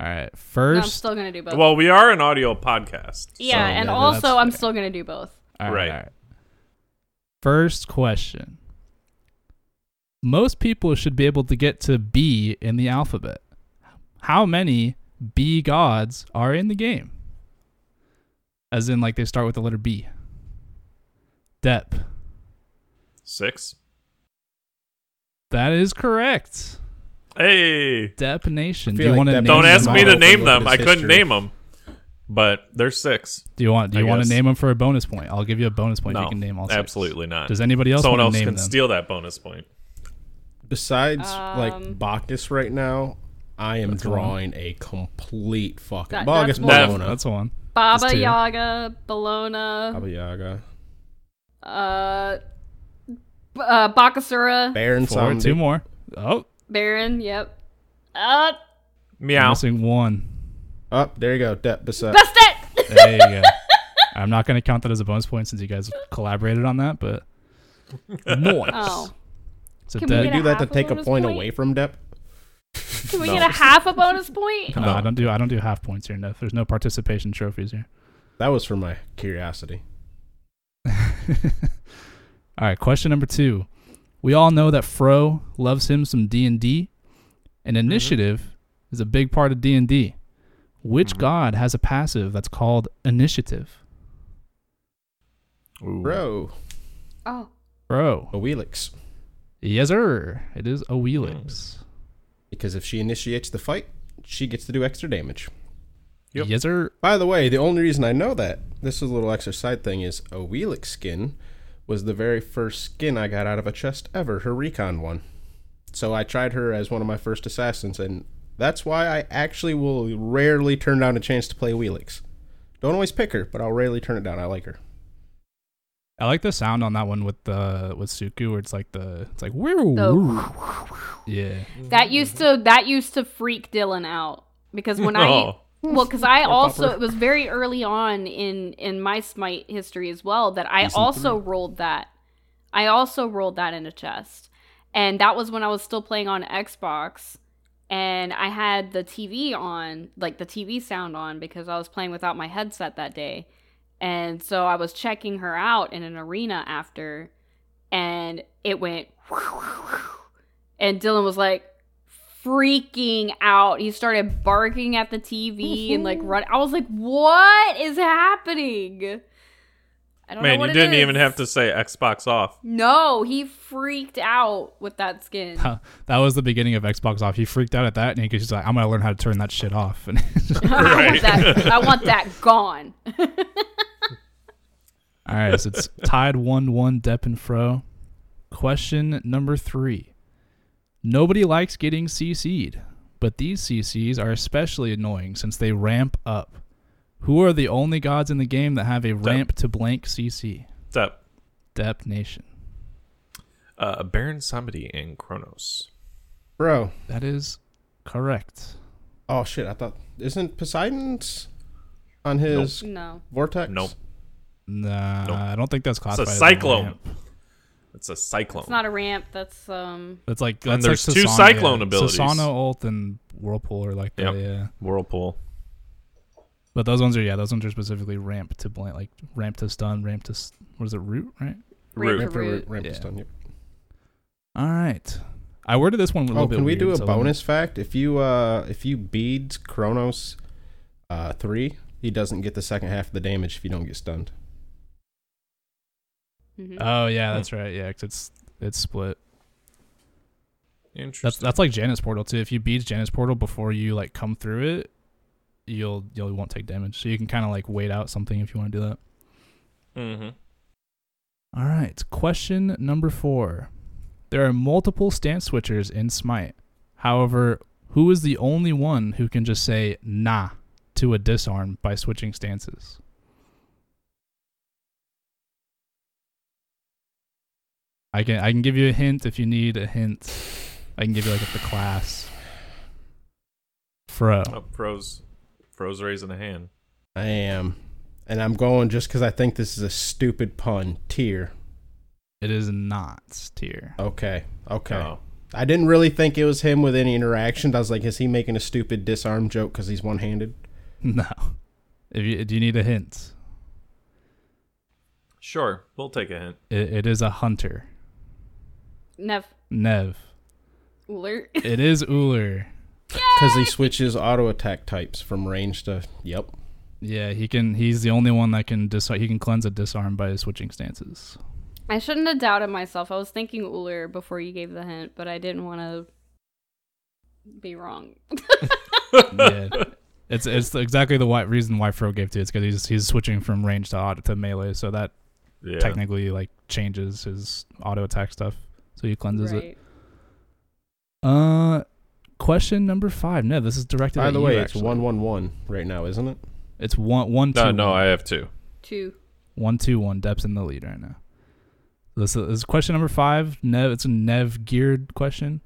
All right. No, I'm First. still gonna do both. Well, we are an audio podcast. yeah, so- and yeah, also I'm still gonna do both. all right. All right. First question. Most people should be able to get to B in the alphabet. How many B gods are in the game? As in, like they start with the letter B. Dep. six. That is correct. Hey, Dep Nation. Do you like want to? Don't ask me to name them. I couldn't history. name them, but there's six. Do you want? Do I you want to name them for a bonus point? I'll give you a bonus point if you can name all six. absolutely not. Does anybody else Someone want else to name can them? steal that bonus point. Besides Um, like Bacchus right now, I am That's one. drawing a complete fucking That- Bacchus that's one. Bellona. That's one. Baba Yaga, Bellona, Baba Yaga. uh, B- uh, Bakasura, Baron Four. Two more. Oh, Baron. Yep. Uh, Meow. missing one. Oh, there you go. Depp Bastet. best it. There you go. [LAUGHS] I'm not going to count that as a bonus point since you guys collaborated on that, but nice. [LAUGHS] Oh, So Can we Dep- get do that to half a take a point point? away from Depp. can we No. get a half a bonus point? no, I don't do. I don't do half points here. No, there's no participation trophies here. That was for my curiosity. [LAUGHS] all right, question number two. We all know that Fro loves him some D and D, and initiative is a big part of D and D. Which Mhm. god has a passive that's called initiative? Ooh. Bro, Oh, Bro, Awilix. yes sir, it is a Awilix. Because if she initiates the fight, she gets to do extra damage. Yep. Yes sir. By the way, the only reason I know that, this is a little extra side thing, is a Awilix skin was the very first skin I got out of a chest ever, her recon one. So I tried her as one of my first assassins, and that's why I actually will rarely turn down a chance to play Awilix. Don't always pick her, but I'll rarely turn it down. I like her. I like the sound on that one with the with Suku, where it's like the it's like woo, The- woo. yeah. [LAUGHS] that used to that used to freak Dylan out because when I [LAUGHS] Oh. Well because I also it was very early on in in my Smite history as well that I Season also rolled that. I also rolled that in a chest, and that was when I was still playing on Xbox, and I had the TV on, like the TV sound on, because I was playing without my headset that day, and so I was checking her out in an arena after, and it went, [LAUGHS] and Dylan was like freaking out. He started barking at the TV and like mm-hmm. run. I was like, "What is happening?" I don't Man, what you didn't is. even have to say Xbox off. No, he freaked out with that skin. [LAUGHS] that was the beginning of Xbox off. He freaked out at that, and he was like, "I'm gonna learn how to turn that shit off." [LAUGHS] And [LAUGHS] I want that. I want that gone. all right, so it's tied one one. Depp and Fro. Question number three. Nobody likes getting CC'd, but these CCs are especially annoying since they ramp up. Who are the only gods in the game that have a ramp to blank CC? Dep. Dep Nation. Uh, Baron Samedi and Kronos. Bro. That is correct. Oh shit! I thought isn't Poseidon's on his No. vortex? Nope. Nah, Nope. I don't think that's It's classified. a as cyclone. Ramp. It's a cyclone. It's not a ramp. That's um. It's like And there's like two Susano, cyclone yeah. abilities. Susano ult and Whirlpool are like that, Yep. yeah. Whirlpool. But those ones are yeah, those ones are specifically ramp to blank, like ramp to stun, ramp to what is it, root, right? Root. Ramp for Root. root, ramp Yeah. to stun, yep. All right. I worded this one a little Oh, bit can we do a so let me- bonus fact? If you uh if you beads Kronos uh three, he doesn't get the second half of the damage if you don't get stunned. Mhm. Oh yeah, Hmm. that's right. Yeah, 'cause it's it's split. Interesting. That's that's like Janus Portal too. If you beat Janus Portal before you like come through it, you'll you'll won't take damage. So you can kind of like wait out something if you want to do that. mm-hmm. All right. Question number four. There are multiple stance switchers in Smite. However, who is the only one who can just say nah to a disarm by switching stances? I can I can give you a hint if you need a hint. I can give you like the class. Fro. Oh, Froze. Froze raising a hand. I am. And I'm going just because I think this is a stupid pun. Tyr. It is not Tyr. Okay. Okay. Oh. I didn't really think it was him with any interactions. I was like, is he making a stupid disarm joke because he's one handed? [LAUGHS] No. If you do you need a hint? Sure. We'll take a hint. It, it is a hunter. Nev. Nev. Ullr. [LAUGHS] It is Ullr. Because he switches auto attack types from range to. Yep. Yeah, he can. He's the only one that can dis. He can cleanse a disarm by switching stances. I shouldn't have doubted myself. I was thinking Ullr before you gave the hint, but I didn't want to be wrong. [LAUGHS] yeah, [LAUGHS] it's it's exactly the why, reason why Fro gave to it. It's because he's he's switching from range to auto to melee, so that Yeah. technically like changes his auto attack stuff. So he cleanses it. right. Uh, question number five. No, this is directed. By at the you, way, it's actually. one one one right now, isn't it? It's one one two. No, no, one. I have two. Two. One two one. Dep's in the lead right now. This is, this is question number five. Nev, it's a Nev geared question.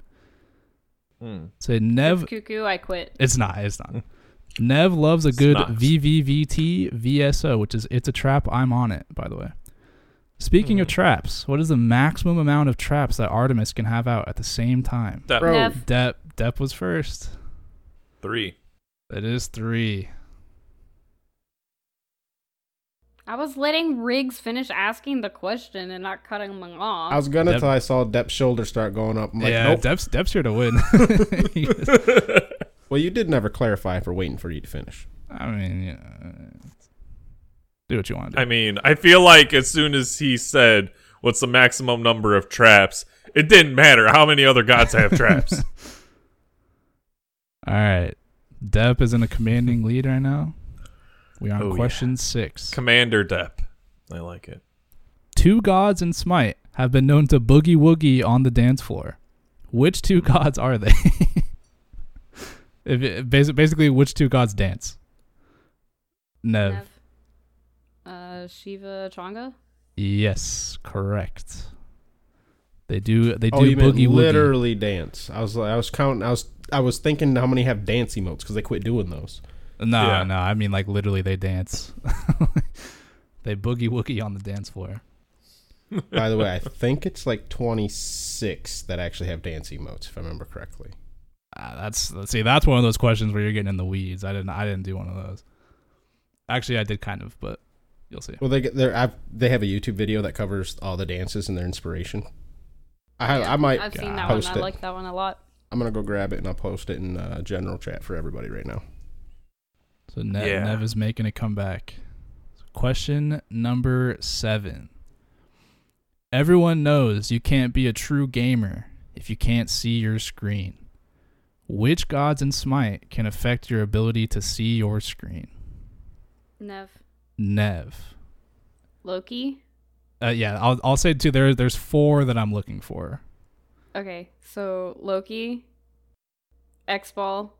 Hmm. Say Nev. It's cuckoo. I quit. It's not. It's not. Nev loves a It's good not. VVVT VSO, which is it's a trap. I'm on it, by the way. Speaking of Hmm. traps, what is the maximum amount of traps that Artemis can have out at the same time? That Bro. Nev. Dep Dep was first. three. That is three. I was letting Riggs finish asking the question and not cutting him off. I was gonna Dep- till I saw Dep's shoulder start going up. I'm like, yeah, nope. Dep's Dep's here to win. [LAUGHS] well, you did never clarify for waiting for you to finish. [LAUGHS] I mean, yeah, do what you want to do. I mean, I feel like as soon as he said, "What's the maximum number of traps?" It didn't matter how many other gods have [LAUGHS] traps. All right, Dep is in a commanding lead right now. We are on Oh, yeah. question six. Commander Dep. I like it. Two gods in Smite have been known to boogie woogie on the dance floor. Which two [LAUGHS] gods are they? [LAUGHS] if it, basi- basically, which two gods dance? Nev. Nev. Uh, Shiva Chang'e. Yes, correct. They do. They do Oh, you meant boogie woogie. literally dance. I was like, I was counting. I was I was thinking how many have dance emotes because they quit doing those. No, Yeah. no. I mean, like literally, they dance. [LAUGHS] they boogie woogie on the dance floor. By the way, I think it's like 26 that actually have dance emotes, if I remember correctly. Ah, that's let's see. That's one of those questions where you're getting in the weeds. I didn't. I didn't do one of those. Actually, I did kind of, but you'll see. Well, they get there. I've, they have a YouTube video that covers all the dances and their inspiration. I Yeah, I might. I've seen that post one. I it. like that one a lot. I'm gonna go grab it and I'll post it in uh, general chat for everybody right now. So Nev, Yeah. Nev is making a comeback. Question number seven. Everyone knows you can't be a true gamer if you can't see your screen. Which gods in Smite can affect your ability to see your screen? Nev. Nev. Loki. uh, yeah, I'll I'll say two. There there's four that I'm looking for. Okay, so Loki, X Ball,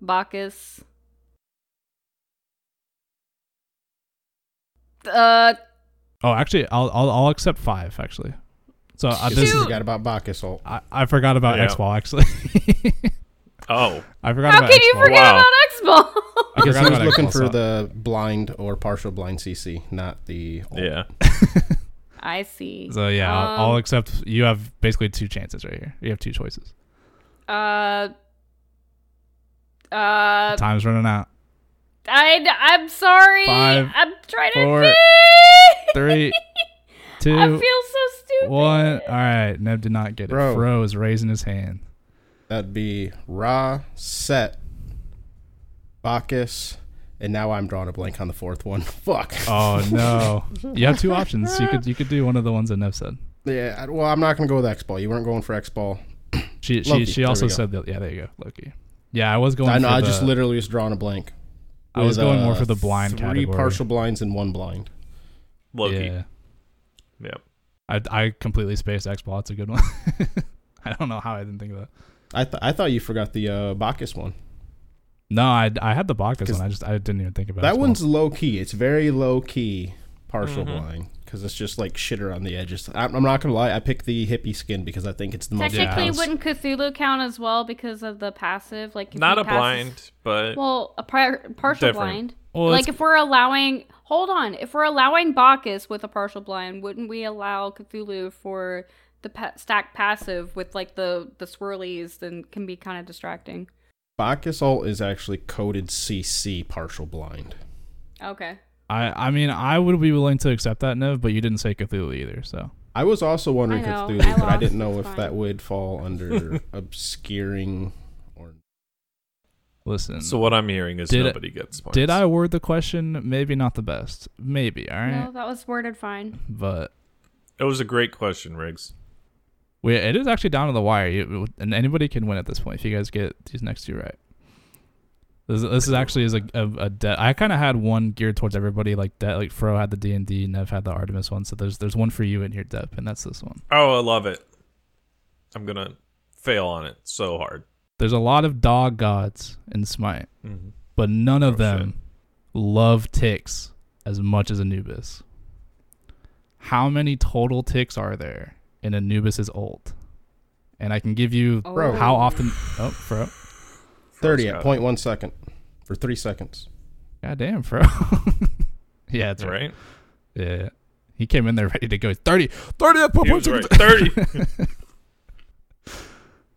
Bacchus. Uh, Oh, actually, I'll I'll, I'll accept five actually. So uh, this is forgot about Bacchus ult. I, I forgot about Yeah. X Ball actually. [LAUGHS] Oh, I forgot how about can you X-Ball. forget Wow. about X Ball? I Because forgot he was about looking X-Ball, for so- the blind or partial blind CC, not the ult. yeah. [LAUGHS] I see. So yeah, I'll, I'll Um, accept. You have basically two chances right here. You have two choices. Uh, uh, Time's running out. I, I'm sorry. Five, I'm trying four, to [LAUGHS] think. Three, two, I feel so stupid. one. All right, Neb did not get it. Bro. Fro is raising his hand. That'd be Ra, Set, Bacchus, and now I'm drawing a blank on the fourth one. [LAUGHS] Fuck. Oh [LAUGHS] no! you have two options. You could you could do one of the ones that Nev said. Yeah, well, I'm not going to go with X Ball. You weren't going for X Ball. [CLEARS THROAT] She she Loki, she also said that. Yeah, there you go, Loki. Yeah, I was going. I know, for I the, just literally was drawing a blank. I was going uh, more for the blind three category. partial blinds and one blind. Loki. Yeah, Yep. I I completely spaced X ball. It's a good one. [LAUGHS] I don't know how I didn't think of that. I th- I thought you forgot the uh, Bacchus one. No, I, I had the Bacchus one. I just I didn't even think about That X-Ball. one's low key. It's very low key partial Mhm. blind because it's just like shitter on the edges. I'm, I'm not gonna lie. I picked the hippie skin because I think it's the most. Technically, Yeah. wouldn't Cthulhu count as well because of the passive? Like, Not a passes- blind, but Well, a pri- partial Different. blind. Well, like if we're allowing, hold on, if we're allowing Bacchus with a partial blind, wouldn't we allow Cthulhu for the pa- stack passive with like the the swirlies? Then can be kind of distracting. Bacchus ult is actually coded CC partial blind. Okay. I I mean I would be willing to accept that Nev, but you didn't say Cthulhu either. So I was also wondering I know, Cthulhu, I but I didn't know it's if that would fall [LAUGHS] under obscuring or listen. so what I'm hearing is Did- nobody gets points. did I word the question? Maybe not the best. Maybe. All right. No, that was worded fine. But It was a great question, Riggs. We it is actually down to the wire. You, and anybody can win at this point if you guys get these next two right. This, this is actually is a a, a de- I kind of had one geared towards everybody. Like that, like Fro had the D and D, Nev had the Artemis one. So there's there's one for you in here, Dep, and that's this one. Oh, I love it. I'm gonna fail on it so hard. There's a lot of dog gods in Smite, Mm-hmm. but none of Oh, them love ticks as much as Anubis. How many total ticks are there in is ult? And I can give you oh. Bro. how often. Oh, Fro. thirty at it. point one second for three seconds. God damn, Fro. [LAUGHS] yeah, that's right. Right? Yeah. He came in there ready to go. 30. 30 at point He right. second. Thirty. [LAUGHS]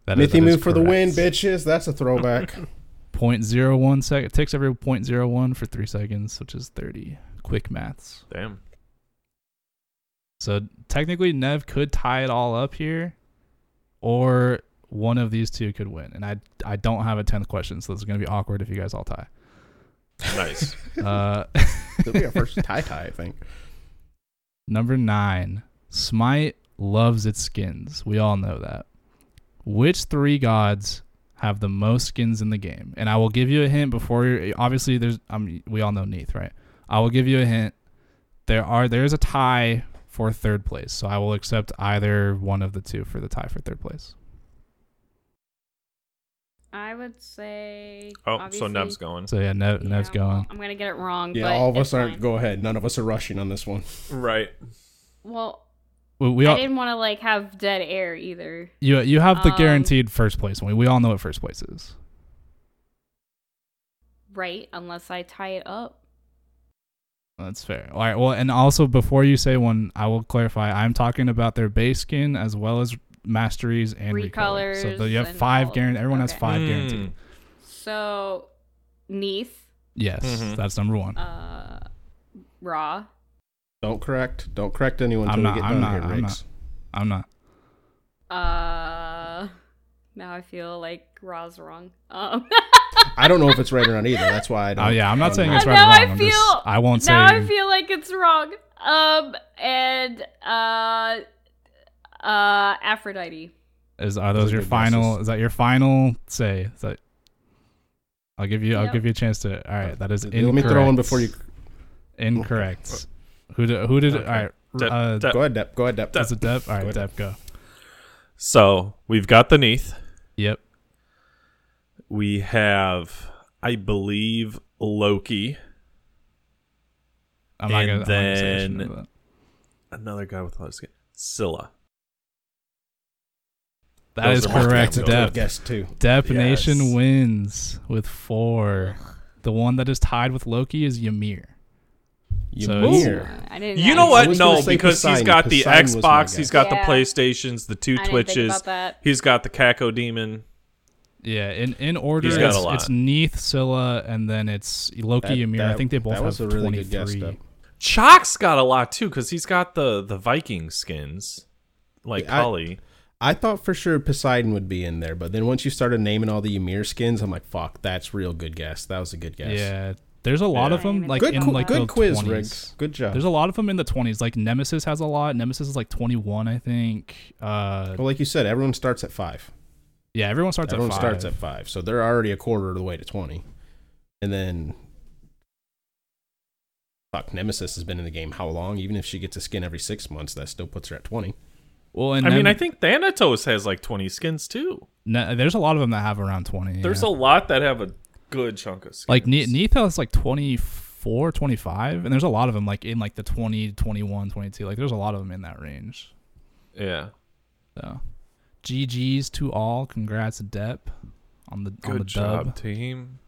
That is- Mithy that is move for the win, bitches. That's a throwback. [LAUGHS] Point zero one second. Takes every point zero one for three seconds, which is 30. Quick maths. Damn. So technically, Nev could tie it all up here, or one of these two could win. And I I don't have a tenth question, so this is gonna be awkward if you guys all tie. Nice. [LAUGHS] Uh, [LAUGHS] It'll be our first tie tie, I think. number nine, Smite loves its skins. We all know that. Which three gods have the most skins in the game? And I will give you a hint before. you obviously, there's um we all know Neith, right? I will give you a hint. There are there's a tie for third place, so I will accept either one of the two for the tie for third place. I would say. Oh, so obviously- Nev's going. So yeah, Nev, Nev's Yeah, well, going. I'm gonna get it wrong. Yeah, but all of us aren't. fine. Go ahead. None of us are rushing on this one. Right. Well, We, we I didn't want to like have dead air either. you you have the Um, guaranteed first place one. We all know what first place is. Right, unless I tie it up. That's fair. All right. Well, and also before you say one, I will clarify. I'm talking about their base skin as well as masteries and recolor. So Recolors the, you have five all of guaranteed. it. Everyone has five Mm. guaranteed. So, Neith, Yes, Mhm. that's number one. uh, Ra, Don't correct. Don't correct anyone I'm not- we get I'm not- here, I'm Riggs. I'm not. uh, now I feel like Ra's wrong. Um, I don't know if it's right or not either. That's why I don't. Oh yeah, I'm not saying it's Uh, right now or I wrong. I'm just- feel- I won't say. now I feel like it's wrong. Um, and uh, uh, Aphrodite. is are Those those your final? guesses. Is that your final say? Is that? I'll give you. I'll give you a chance to. All right, that is Let incorrect. me throw in before you. Incorrect. Who did? Who did? Okay. All right. Dep- uh, Dep- Go ahead, Dep. Go ahead, Dep. is it Dep? All right, Go ahead. Dep, go. So we've got the Neith. Yep. We have, I believe, Loki. I'm not And gonna. I'm not gonna then- Another guy with a lot of skin. Scylla. that. those is correct. three. Dep. Guess too. Dep Nation wins with four. The one that is tied with Loki is Ymir. So Ymir. I didn't. You know what? No, say because he's got the Poseidon was Xbox, he's got the PlayStations, the two I didn't think Twitches. about that. He's got the Kako Demon. Yeah, in in order, He's got it's, a lot. it's Neith, Scylla, and then it's Loki, That- Ymir. I think they both have a really twenty good guess, three. Dep. Chalk's got a lot too, because he's got the the Viking skins, like I- Cully. I thought for sure Poseidon would be in there, but then once you started naming all the Ymir skins, I'm like, fuck, that's real good guess. That was a good guess. Yeah, there's a lot Yeah. of them like Good, in qu- like good the quiz, 20s. Riggs. Good job. There's a lot of them in the 20s. Like Nemesis has a lot. Nemesis is like 21, I think. Uh, well, like you said, everyone starts at five. yeah, everyone starts everyone at five. starts at five, so they're already a quarter of the way to twenty. And then, fuck, Nemesis has been in the game how long? Even if she gets a skin every six months, that still puts her at twenty. Well, and I mean, I think Thanatos has like twenty skins too. ne- there's a lot of them that have around 20. There's yeah. a lot that have a good chunk of skins. like Ne- Neith has like 24, 25, and there's a lot of them like in like the 20, 21, 22. Like there's a lot of them in that range. yeah, So, GG's to all. Congrats, Dep, on the on the good job, dub. team.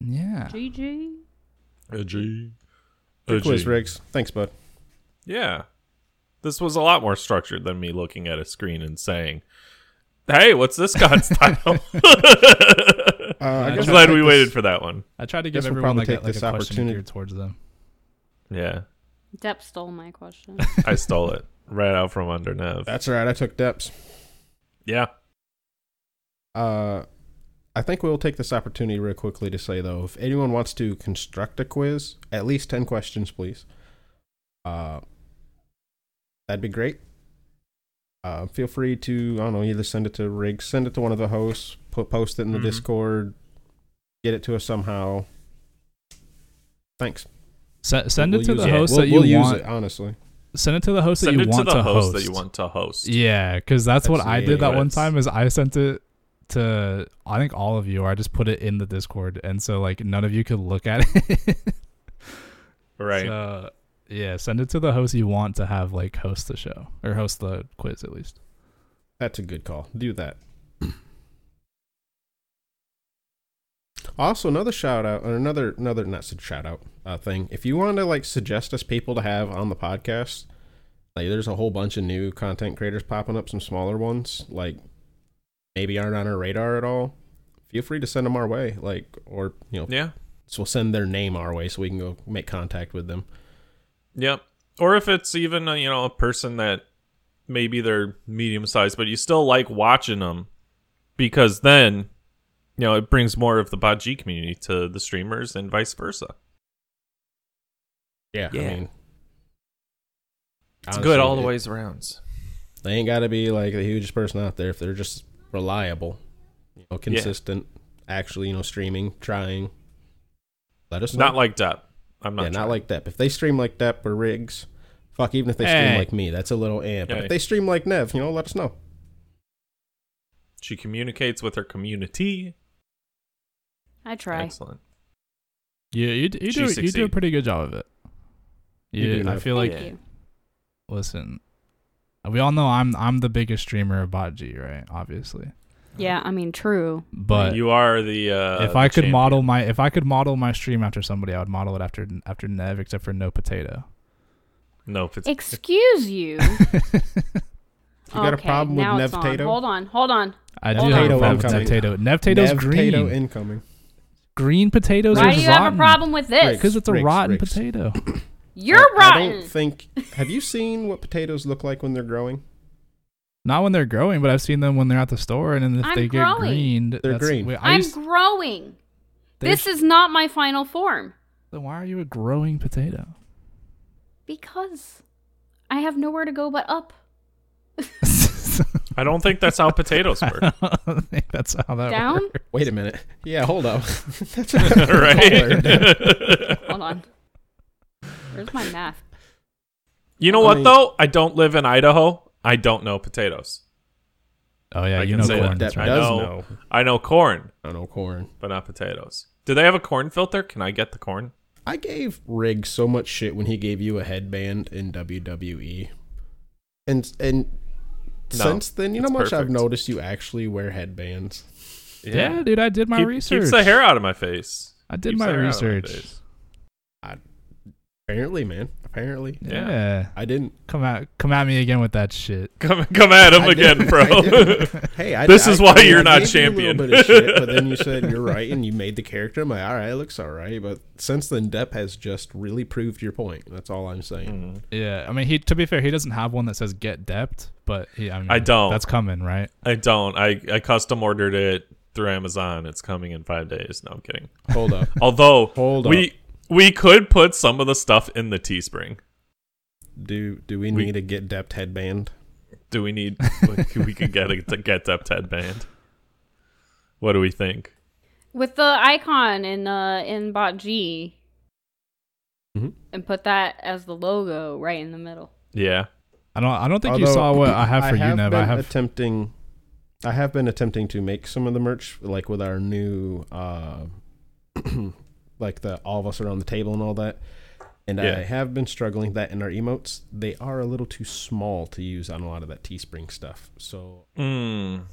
Yeah. GG. A G. A Good quiz, G. Riggs. Thanks, bud. Yeah. This was a lot more structured than me looking at a screen and saying, "Hey, what's this god's [LAUGHS] title?" Uh, [LAUGHS] I I'm glad we take waited for that one. I tried to Guess give we'll everyone probably like a, take like this a opportunity- geared towards them. Yeah, Depp stole my question. [LAUGHS] I stole it right out from under Nev. That's right. I took Depp's. Yeah. Uh, I think we'll take this opportunity real quickly to say though, if anyone wants to construct a quiz, at least ten questions, please. Uh, that'd be great. Uh, feel free to I don't know either send it to Riggs, send it to one of the hosts, put post it in the Mhm. Discord, get it to us somehow. Thanks. Se- send We'll it to the it. host We'll, that you we'll use want. it honestly. Send it to the host Send that it you to want the to host host. that you want to host. Yeah, because that's what I did that yeah, one time. Is I sent it to I think all of you, or I just put it in the Discord, and so like none of you could look at it. [LAUGHS] Right. So, yeah, send it to the host you want to have like host the show or host the quiz at least. That's a good call. Do that. Also, another shout out, or another another not such shout out uh, thing. If you want to like suggest us people to have on the podcast, like there's a whole bunch of new content creators popping up. Some smaller ones, like maybe aren't on our radar at all. Feel free to send them our way, like or you know, yeah. so we'll send their name our way so we can go make contact with them. Yep. Or if it's even uh, you know a person that maybe they're medium sized, but you still like watching them because then you know it brings more of the Baji community to the streamers and vice versa. Yeah, Yeah. I mean, It's honestly, good all the it- ways around. They ain't got to be like the hugest person out there if they're just reliable, you know, consistent, actually, you know, streaming, trying. Let us know. Not like Depp. I'm not. yeah, not like Depp. If they stream like Depp or Riggs, fuck, even if they Hey. stream like me, that's a little eh. But Hey. if they stream like Nev, you know, let us know. She communicates with her community. I try. Excellent. Yeah, you you She do you do a pretty good job of it. You Yeah, do, I Nev. feel like you. listen. We all know I'm I'm the biggest streamer of Botg, right? Obviously, Yeah, I mean, true. but you are the. Uh, if I could champion. model my if I could model my stream after somebody, I would model it after after Nev, except for no potato. no, if it's Excuse you. [LAUGHS] You got a problem with Nev it's on. Tato? Hold on, hold on. I do Hold have a on. problem with Incoming. Nev Tato. Nev Tato's Nev green. Tato incoming. green potatoes Why are do you have a problem with this? Because it's a Riggs, rotten Riggs. potato. You're I, I don't think. Have you seen what potatoes look like when they're growing? Not when they're growing, but I've seen them when they're at the store, and then if I'm they get greened, They're green. wait, I I'm used- growing. This is not my final form then why are you a growing potato? because I have nowhere to go but up. [LAUGHS] I don't think that's how potatoes [LAUGHS] work. I don't think that's how that Down? works. Wait a minute. Yeah, hold up. That's [LAUGHS] right? Hold on. Where's my math? You know I what mean- though? I don't live in Idaho. I don't know potatoes. Oh yeah, I you can know corn. that. That's That right. I know. know. I know corn, I know corn. but not potatoes. Do they have a corn filter? Can I get the corn? I gave Riggs so much shit when he gave you a headband in WWE, and and No, since then, you know it's how much I've noticed you actually wear headbands. Yeah. dude, I did my Keep- research. Keeps the hair out of my face. I did Keeps my the hair out of my research. Apparently, man. Apparently, Yeah. Yeah. I didn't. Come at come at me again with that shit. [LAUGHS] Come come at him I again, didn't- bro. I didn't. [LAUGHS] Hey, I, This I- is why I you're I not gave you a little champion. bit of shit, but [LAUGHS] then you said you're right, and you made the character. I'm like, all right, it looks all right. But since then, Depp has just really proved your point. That's all I'm saying. Mm-hmm. Yeah, I mean, he to be fair, he doesn't have one that says get depth, but he, I, mean, I don't. That's coming, right? I don't. I, I custom ordered it through Amazon. It's coming in five days. No, I'm kidding. Hold up. Although Hold we we could put some of the stuff in the Teespring. Do do we We- need a get Depp headband? Do we need? [LAUGHS] we could get a to get depth headband. What do we think? with the icon in uh in bot G, Mhm. and put that as the logo right in the middle. Yeah. I don't. I don't think you saw what I have for you, Nev. been I have. attempting. I have been attempting to make some of the merch, like with our new, uh, [CLEARS THROAT] [CLEARS THROAT] like the all of us around the table and all that. And Yeah. I have been struggling that in our emotes. They are a little too small to use on a lot of that Teespring stuff. So, Mm.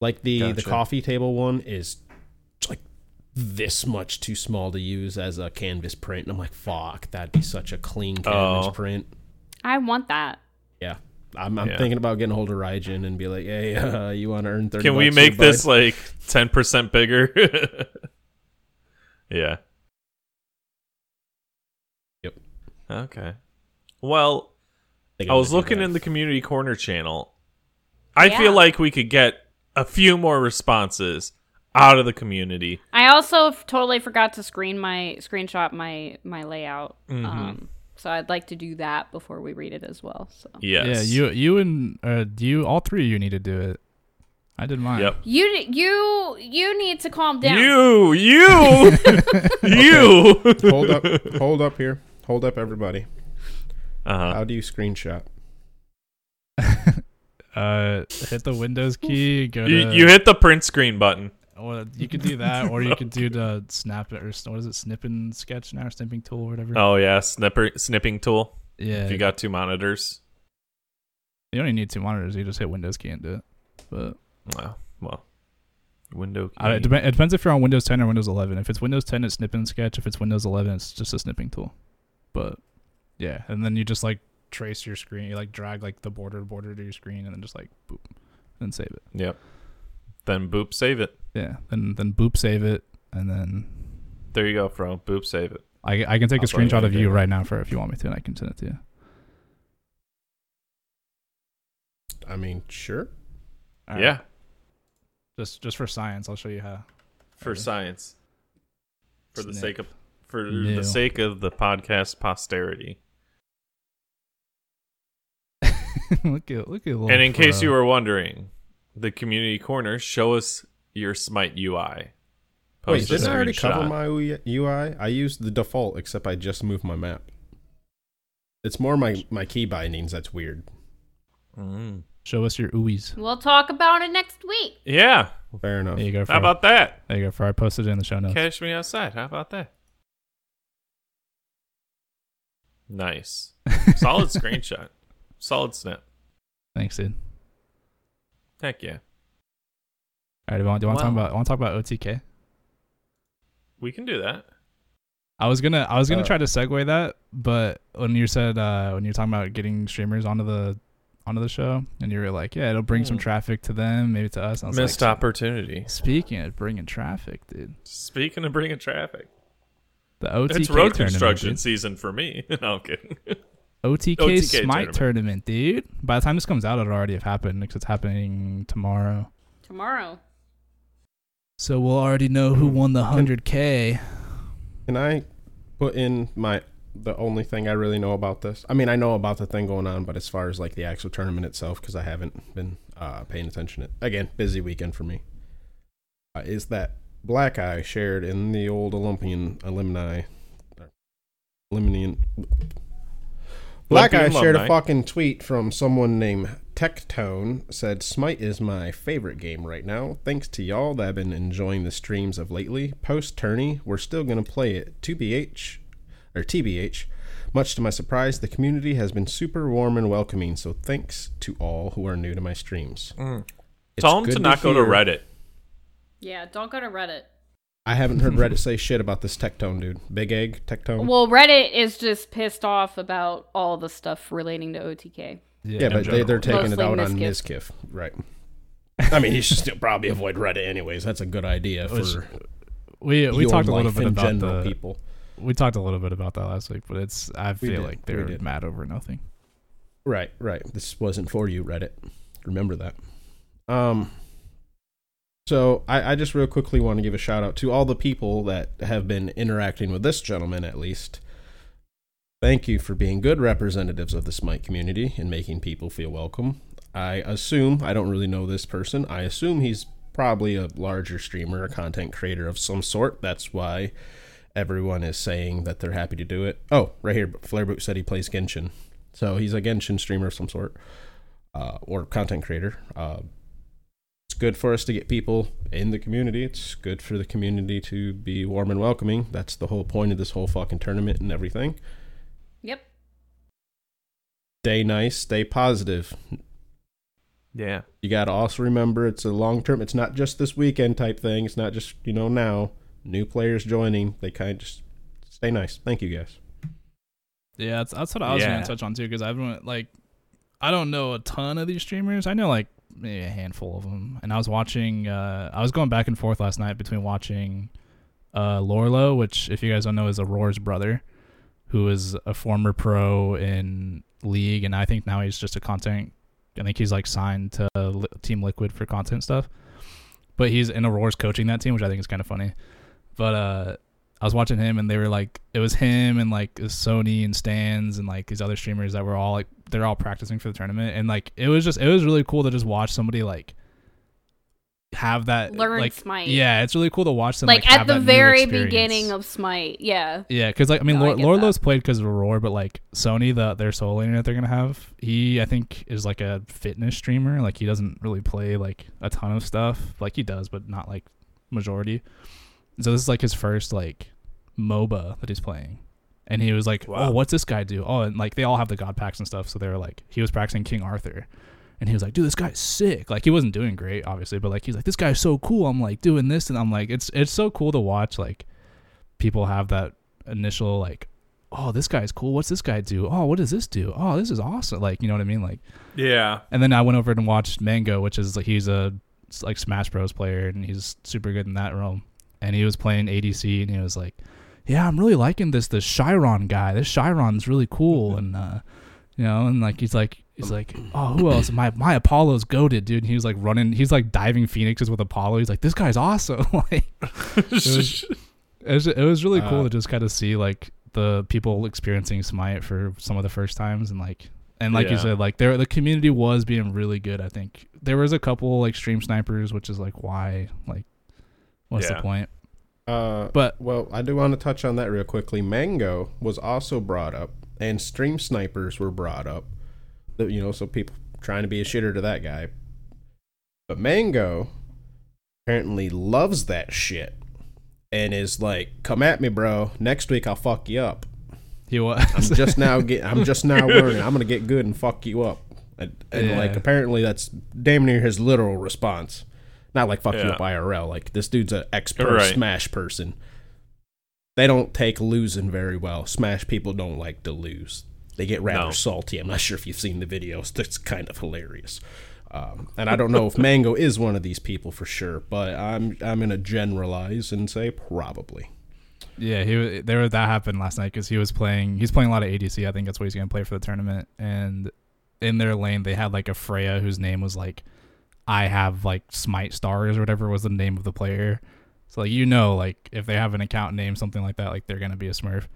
like the the coffee table one is like this much too small to use as a canvas print. And I'm like, fuck, that'd be such a clean canvas Oh. print. I want that. Yeah. I'm, I'm Yeah. thinking about getting a hold of Raijin and be like, hey, [LAUGHS] uh, you want to earn 30 Can we make this bud? like ten percent bigger? [LAUGHS] yeah. Yep. Okay. Well, I I'm was looking that. in the community corner channel. I Yeah. feel like we could get a few more responses out of the community. I also f- totally forgot to screen my screenshot my my layout. Mhm. Um, so I'd like to do that before we read it as well. So Yes. Yeah, you you and uh, do you all three of you need to do it. I did mine. Yep. you you you need to calm down. You, you, [LAUGHS] you. Hold up. Hold up here. Hold up, everybody. Uh-huh. How do you screenshot? [LAUGHS] Uh, hit the Windows key. Go to. You, you hit the print screen button. Well, you could do that, or you [LAUGHS] could do the snap it or what is it, snipping sketch now, or snipping tool, or whatever. Oh yeah, snipper snipping tool. yeah. If you got two monitors. you don't even need two monitors. You just hit Windows key and do it. But Wow. Well, window. I, it, dep- it depends if you're on Windows 10 or Windows 11. If it's Windows 10, it's snip and sketch. If it's Windows 11, it's just a snipping tool. But yeah, and then you just like trace your screen. You like drag like the border border to your screen, and then just like boop, and save it. Yep. Then boop, save it. Yeah, then then boop, save it, and then There you go, Fro. Boop, save it. I I can take a I'll tell you screenshot of you there. right now for if you want me to, and I can send it to you. I mean, sure. All right. Yeah. Just just for science, I'll show you how. For science. For the Snip. sake of for No. the sake of the podcast posterity. [LAUGHS] look at look at. and in case you were wondering, the community corner show us your Smite UI. Wait, Post a didn't I already cover my UI? I used the default, except I just moved my map. It's more my, my key bindings that's weird. Mm. Show us your ooies. We'll talk about it next week. Yeah. Fair enough. There you go. Fro. How about that? there you go. For I posted it in the show notes. Catch me outside. How about that? Nice. [LAUGHS] Solid screenshot. Solid snap. Thanks, dude. Heck yeah. All right, do you want, do you want to talk about? I want to talk about OTK. We can do that. I was gonna, I was gonna Uh, try to segue that, but when you said uh, when you're talking about getting streamers onto the onto the show, and you were like, yeah, it'll bring some Hmm. traffic to them, maybe to us. I was Missed like, opportunity. Speaking of bringing traffic, dude, Speaking of bringing traffic, the OTK it's road tournament, construction dude. season for me. [LAUGHS] no, I'm kidding. [LAUGHS] OTK, OTK Smite tournament. tournament. dude. By the time this comes out, it'll already have happened because it's happening tomorrow. Tomorrow. So we'll already know who won the hundred k. Can I put in my the only thing I really know about this? I mean, I know about the thing going on, but as far as like the actual tournament itself, because I haven't been uh, paying attention. It again, busy weekend for me. Uh, is that Black Eye shared in the old Olympian alumni, Olympian? Black Eye shared a fucking tweet from someone named Tectone. Said Smite is my favorite game right now. Thanks to y'all that have been enjoying the streams of lately. Post tourney, we're still gonna play it. 2BH or TBH. Much to my surprise, the community has been super warm and welcoming. So thanks to all who are new to my streams. Mm. It's Tell them good to not go to Reddit. Yeah, don't go to Reddit. I haven't heard [LAUGHS] Reddit say shit about this Tectone dude. Big Egg Tectone. Well, Reddit is just pissed off about all the stuff relating to OTK. yeah, but they, they're taking it Mostly out on Mizkif. Mizkif, right? [LAUGHS] I mean, you should still probably avoid Reddit anyways. That's a good idea Which- for we we your talked a little bit about general, the people. We talked a little bit about that last week, but it's I We feel did, like they're mad over nothing. Right, right. This wasn't for you, Reddit. Remember that. Um. So I, I just real quickly want to give a shout out to all the people that have been interacting with this gentleman, at least. Thank you for being good representatives of the Smite community and making people feel welcome. I assume I don't really know this person. I assume he's probably a larger streamer, a content creator of some sort. That's why everyone is saying that they're happy to do it. Oh, right here, Flareboot said he plays Genshin. So he's a Genshin streamer of some sort, uh, or content creator. Uh, it's good for us to get people in the community. It's good for the community to be warm and welcoming. That's the whole point of this whole fucking tournament and everything. Yep. Stay nice, stay positive. Yeah. You got to also remember it's a long term. It's not just this weekend type thing. It's not just you know now. New players joining, they kind of just stay nice. Thank you guys. Yeah, that's, that's what I was Yeah. gonna touch on too, because I've been like, I don't know a ton of these streamers. I know like maybe a handful of them, and I was watching. Uh, I was going back and forth last night between watching uh, Lourlo, which if you guys don't know is Aurora's brother, who is a former pro in League, and I think now he's just a content. I think he's like signed to Team Liquid for content stuff, but he's in Aurora's coaching that team, which I think is kind of funny. But uh, I was watching him, and they were like, it was him and like Sony and Stans and like these other streamers that were all like, they're all practicing for the tournament, and like it was just, it was really cool to just watch somebody like have that Learn like, Smite. Yeah, it's really cool to watch them Like, like, at the very beginning of Smite. Yeah. Yeah, because like I mean, No, I Lor- get Lourlo's played because of Aurora, but like Sony, the their solo lane that they're gonna have, he I think is like a fitness streamer. Like he doesn't really play like a ton of stuff. Like he does, but not like majority. So this is like his first like MOBA that he's playing, and he was like, oh, Wow. "Oh, what's this guy do?" Oh, and like they all have the god packs and stuff, so they were like, he was practicing King Arthur. And he was like, dude, this guy's sick. Like he wasn't doing great, obviously, but like he's like, this guy's so cool. I'm like doing this, and I'm like, it's it's so cool to watch like people have that initial like, oh, this guy's cool. What's this guy do? Oh, what does this do? Oh, this is awesome. Like you know what I mean? Like, Yeah. and then I went over and watched Mango, which is like he's a like Smash Bros player, and he's super good in that realm. And he was playing ADC, and he was like, yeah, I'm really liking this this Chiron guy. This Chiron's really cool, and uh, you know, and like he's like he's like, oh, who else? My my Apollo's goaded, dude. And he was like running, he's like diving phoenixes with Apollo. He's like, this guy's awesome. [LAUGHS] like, it was, it was, it was really cool Uh, to just kind of see like the people experiencing Smite for some of the first times, and like, and like you said, like there the community was being really good. I think there was a couple like stream snipers, which is like why, like, what's Yeah. the point? Uh, But Well, I do want to touch on that real quickly. Mango was also brought up, and stream snipers were brought up. You know, so people trying to be a shitter to that guy. But Mango apparently loves that shit and is like, "Come at me, bro. Next week I'll fuck you up." he was I'm just [LAUGHS] now get. I'm just now learning. I'm gonna get good and fuck you up. And, and Yeah. like apparently that's damn near his literal response. Not like fuck you Yeah. up IRL. Like this dude's an expert Right. Smash person. They don't take losing very well. Smash people don't like to lose. They get rather No. salty. I'm not [LAUGHS] sure if you've seen the videos. [LAUGHS] That's kind of hilarious. Um, and I don't know if [LAUGHS] Mango is one of these people for sure, but I'm I'm gonna generalize and say probably. Yeah, he wa- there that happened last night because he was playing. He's playing a lot of ADC. I think that's what he's gonna play for the tournament. And in their lane, they had like a Freya whose name was like, "I have like Smite stars" or whatever was the name of the player. So like you know, like if they have an account name something like that, like they're gonna be a Smurf.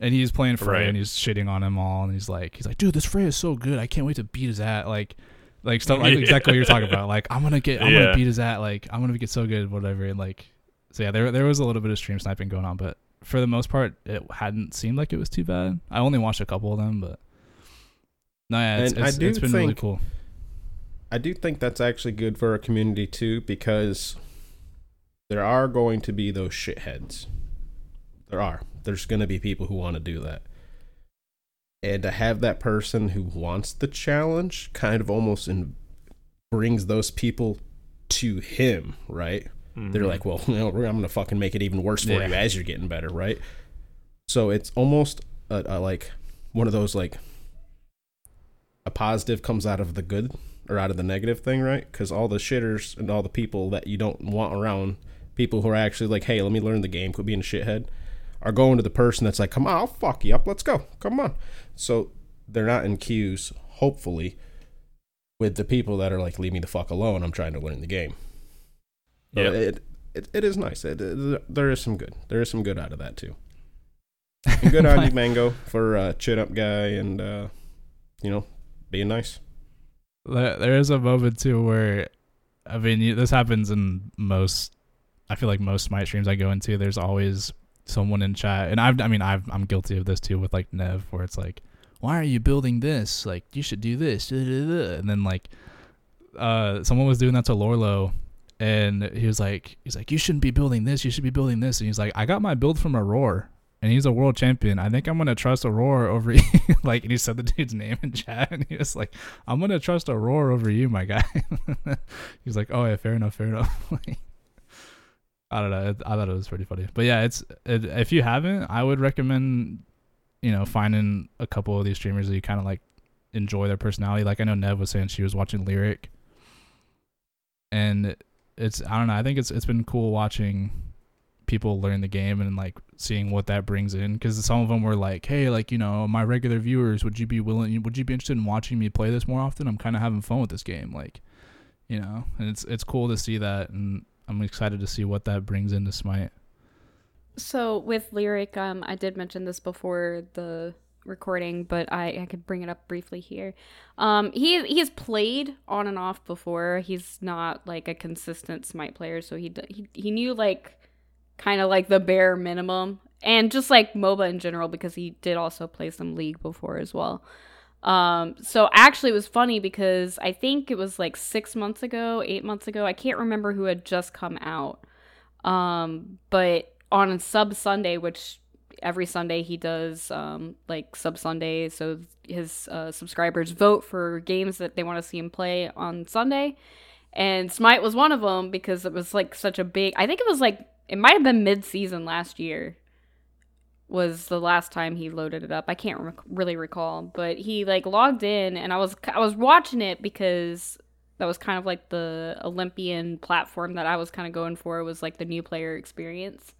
And he's playing Frey Right. and he's shitting on him all, and he's like, he's like, dude, this Frey is so good. I can't wait to beat his at like. Like stuff like [LAUGHS] Yeah. exactly what you're talking about. Like I'm gonna get, I'm Yeah. gonna beat his at. Like I'm gonna get so good, whatever. And like so yeah, there there was a little bit of stream sniping going on, but for the most part, it hadn't seemed like it was too bad. I only watched a couple of them, but No, yeah, it's, And I it's, do it's been really cool. I do think that's actually good for a community too, because there are going to be those shitheads. There are. There's going to be people who want to do that. And to have that person who wants the challenge kind of almost in, brings those people to him, right? They're mm-hmm. like, well, [LAUGHS] you know, I'm going to fucking make it even worse for Yeah. you as you're getting better, right? So it's almost a, a, like one of those like a positive comes out of the good or out of the negative thing, right? Because all the shitters and all the people that you don't want around, people who are actually like, hey, let me learn the game, quit being a shithead, are going to the person that's like, come on, I'll fuck you up, let's go, come on. So they're not in queues, hopefully, with the people that are like, leave me the fuck alone, I'm trying to learn the game. Yeah. it, it, it is nice. It, it- there is some good. There is some good out of that too. And good on you, [LAUGHS] Mango, for uh, chin up guy and uh, you know being nice. There, there is a moment too where, I mean, this happens in most. I feel like most Smite streams I go into, there's always someone in chat, and I've, I mean, I've, I'm guilty of this too with like Nev, where it's like, why are you building this? Like, you should do this, and then like, uh, someone was doing that to Lourlo, and he was like, he's like, you shouldn't be building this, you should be building this, and he's like, I got my build from Aurora. And he's a world champion. I think I'm gonna trust Aurora over [LAUGHS] you. like, and he said the dude's name in chat, and he was like, I'm gonna trust Aurora over you, my guy. [LAUGHS] He's like, oh yeah, fair enough, fair enough. [LAUGHS] I don't know. I thought it was pretty funny, but yeah, it's it, if you haven't, I would recommend, you know, finding a couple of these streamers that you kind of like enjoy their personality. Like I know Nev was saying she was watching Lirik, and it's I don't know. I think it's it's been cool watching people learn the game and like seeing what that brings in because some of them were like hey like you know my regular viewers would you be willing would you be interested in watching me play this more often i'm kind of having fun with this game like you know and it's it's cool to see that and i'm excited to see what that brings into smite So with Lirik, um, I did mention this before the recording, but I, I could bring it up briefly here. Um, he he's played on and off before. He's not like a consistent Smite player, so he he he knew like kind of like the bare minimum, and just like MOBA in general because he did also play some League before as well. Um, so actually, it was funny because I think it was like six months ago, eight months ago. I can't remember who had just come out. Um, but on a sub Sunday, which every Sunday he does, um, like sub Sunday, so his uh, subscribers vote for games that they want to see him play on Sunday. And Smite was one of them because it was like such a big. I think it was like it might have been mid season last year. Was the last time he loaded it up? I can't really recall, but he like logged in, and I was I was watching it because that was kind of like the Olympian platform that I was kind of going for was like the new player experience.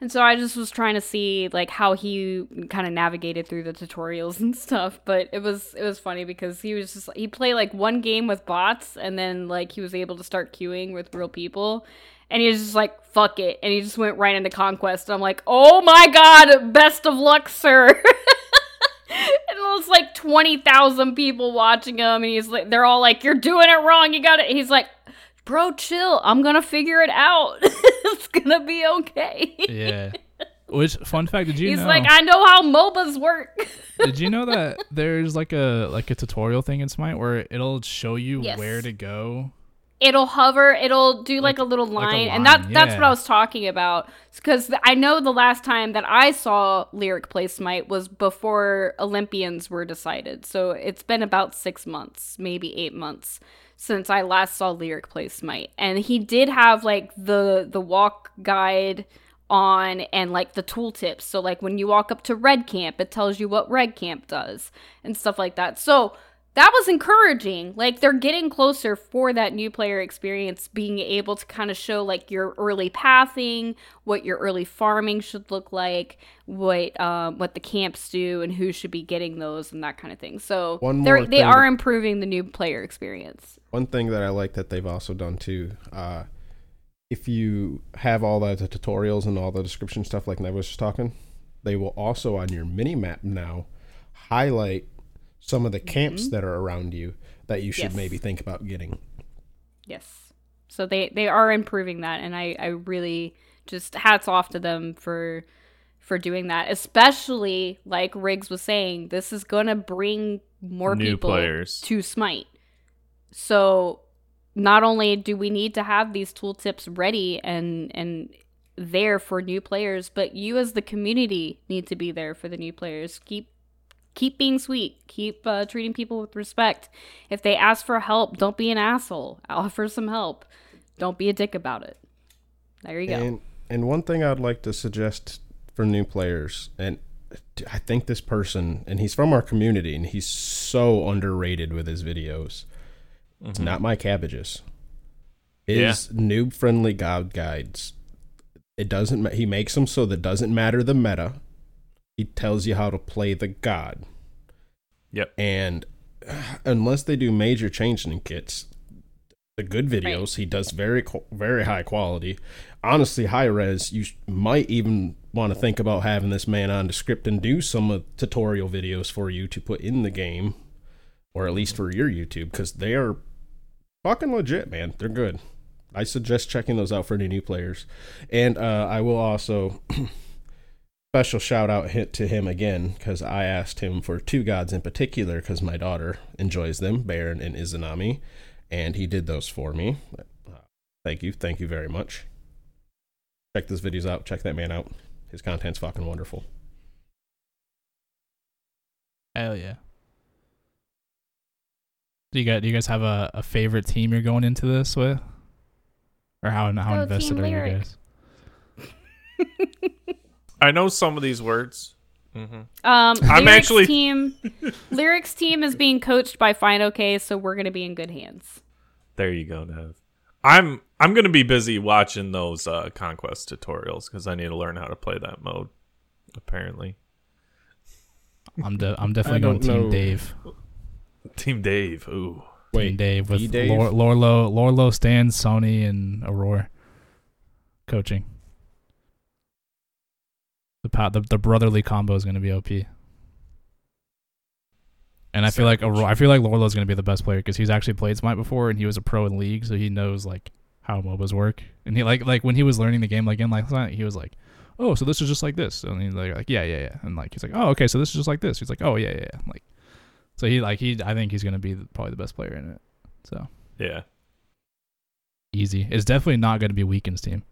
And so I just was trying to see like how he kind of navigated through the tutorials [LAUGHS] and stuff, but it was it was funny because he was just he played like one game with bots and then like he was able to start queuing with real people. And he was just like, fuck it. And he just went right into Conquest. And I'm like, oh my god, best of luck, sir. [LAUGHS] and it was like 20,000 people watching him. And he's like, they're all like, you're doing it wrong. You got it. He's like, bro, chill. I'm going to figure it out. [LAUGHS] it's going to be okay. yeah [LAUGHS] which fun fact did you He's know like, I know how MOBAs work. did you know that there's like a like a tutorial thing in smite where it'll show you Yes. where to go it'll hover it'll do like, Like- a little like a line, and line, that that's what i was talking about because i know the last time that i saw Lirik play smite was before olympians were decided so it's been about six months maybe eight months since i last saw Lirik play smite and he did have like the the walk guide on and like the tooltips so like when you walk up to red camp it tells you what red camp does and stuff like that so that was encouraging. Like they're getting closer for that new player experience, being able to kind of show like your early pathing, what your early farming should look like, what um, what the camps do, and who should be getting those, and that kind of thing. So One they're they are that- improving the new player experience. One thing that I like that they've also done too, uh, if you have all the, the tutorials and all the description stuff like Nev was just talking, they will also on your mini map now highlight some of the camps mm-hmm. that are around you that you should Yes. maybe think about getting. Yes. So they they are improving that and I I really just hats off to them for for doing that. Especially like Riggs was saying, this is going to bring more New people players. to Smite. So not only do we need to have these tooltips ready and and there for new players, but you as the community need to be there for the new players. Keep keep being sweet. Keep uh, treating people with respect. If they ask for help, don't be an asshole. Offer some help. Don't be a dick about it. There you go. And and one thing I'd like to suggest for new players, and I think this person, and he's from our community, and he's so underrated with his videos. It's not my cabbages. His noob friendly god guides. It doesn't. ma- He makes them so that doesn't matter the meta. He tells you how to play the god. Yep. And [SIGHS] unless they do major changes in kits, the good videos he does very very high quality. Honestly, high res. You might even want to think about having this man on to script and do some uh, tutorial videos for you to put in the game, or at least for your YouTube, because they are fucking legit, man. They're good. I suggest checking those out for any new players. And uh, I will also [CLEARS THROAT] special shout out hit to him again because I asked him for two gods in particular because my daughter enjoys them, Baron and Izanami, and he did those for me. Thank you, thank you very much. Check those videos out. Check that man out. His content's fucking wonderful. Hell yeah. Do you guys do you guys have a, a favorite team you're going into this with? Or how how Go invested are you guys? [LAUGHS] I know some of these words. hmm Um, I'm Lirik's actually- team. [LAUGHS] Lirik's team is being coached by Fine OK, so we're gonna be in good hands. There you go, Nev. I'm I'm gonna be busy watching those uh, conquest tutorials because I need to learn how to play that mode. Apparently, I'm de- I'm definitely I going don't Team know. Dave. Team Dave. Ooh, Team Dave with E-Dave? Lor- Lourlo, Lourlo, Stan, Sony, and Aurora coaching. The, the the brotherly combo is going to be OP. And I feel like. Aurora, I feel like Lourlo's going to be the best player because he's actually played Smite before and he was a pro in league, so he knows like how MOBAs work. And he like like when he was learning the game like in last night, he was like, "Oh, so this is just like this," and he's like, like, "Yeah, yeah, yeah," and like he's like, "Oh, okay, so this is just like this." He's like, "Oh, yeah, yeah," yeah. like, so he like he I think he's going to be the, probably the best player in it. So yeah. easy. It's definitely not going to be Weak3n's team.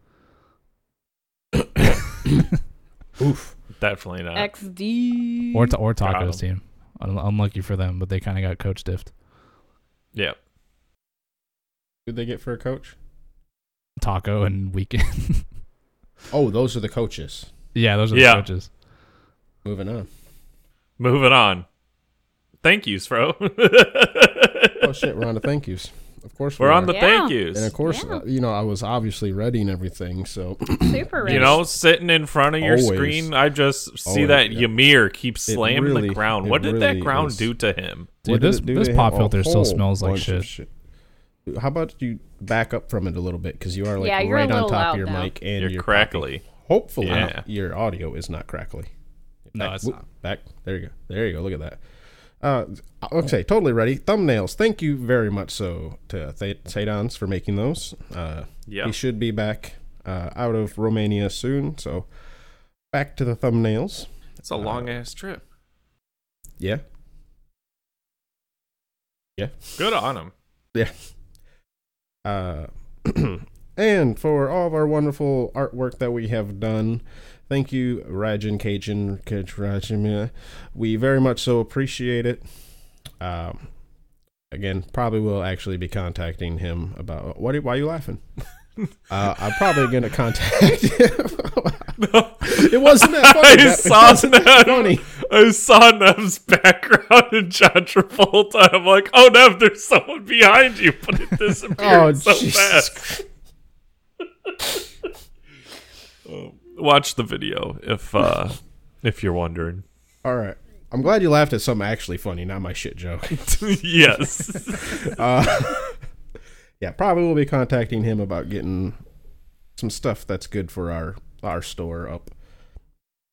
[COUGHS] [COUGHS] Oof. Definitely not. XD. or ta- or Taco's team. Un- unlucky for them, but they kind of got coach diffed. yeah. Who'd they get for a coach? Taco and Weak3n. [LAUGHS] Oh, those are the coaches. yeah, those are the Yeah. coaches. Moving on. Moving on. Thank yous, Fro. [LAUGHS] Oh shit, we're on to thank yous. Of course We're we on the Yeah. thank yous. And of course, Yeah. uh, you know, I was obviously ready and everything, so Super rich. [CLEARS THROAT] You know, sitting in front of your Always. screen, I just see Always, that yeah. Ymir keeps slamming really- the ground. What did really that ground is. do to him? Dude, What did this this pop filter still smells like bunch of shit. How about you back up from it a little bit because you are like Yeah, right on top of your now. mic and You're your crackly. Hopefully, Yeah. your audio is not crackly. No, Back- it's whoop, not. Back there you go. There you go. Look at that. Uh, okay, totally ready. Thumbnails. Thank you very much so to Th- for making those. Uh, Yeah. He should be back uh, out of Romania soon. So back to the thumbnails. It's a long ass trip. Yeah. Yeah. Good on him. Yeah. Uh, [CLEARS THROAT] and for all of our wonderful artwork that we have done, thank you, Rajan Cajun. Rajan, We very much so appreciate it. Um, again, probably will actually be contacting him about what. Why are you laughing? [LAUGHS] Uh, I'm probably going to contact [LAUGHS] him. it wasn't that funny. I That- saw [LAUGHS] Nev. funny. I saw Nev's background in John Travolta. I'm like, oh Nev, there's someone behind you, but it disappeared Oh, so Jesus fast. Watch the video if uh [LAUGHS] if you're wondering. All right. I'm glad you laughed at something actually funny, not my shit joke. [LAUGHS] yes. [LAUGHS] Uh, yeah, probably will be contacting him about getting some stuff that's good for our our store up.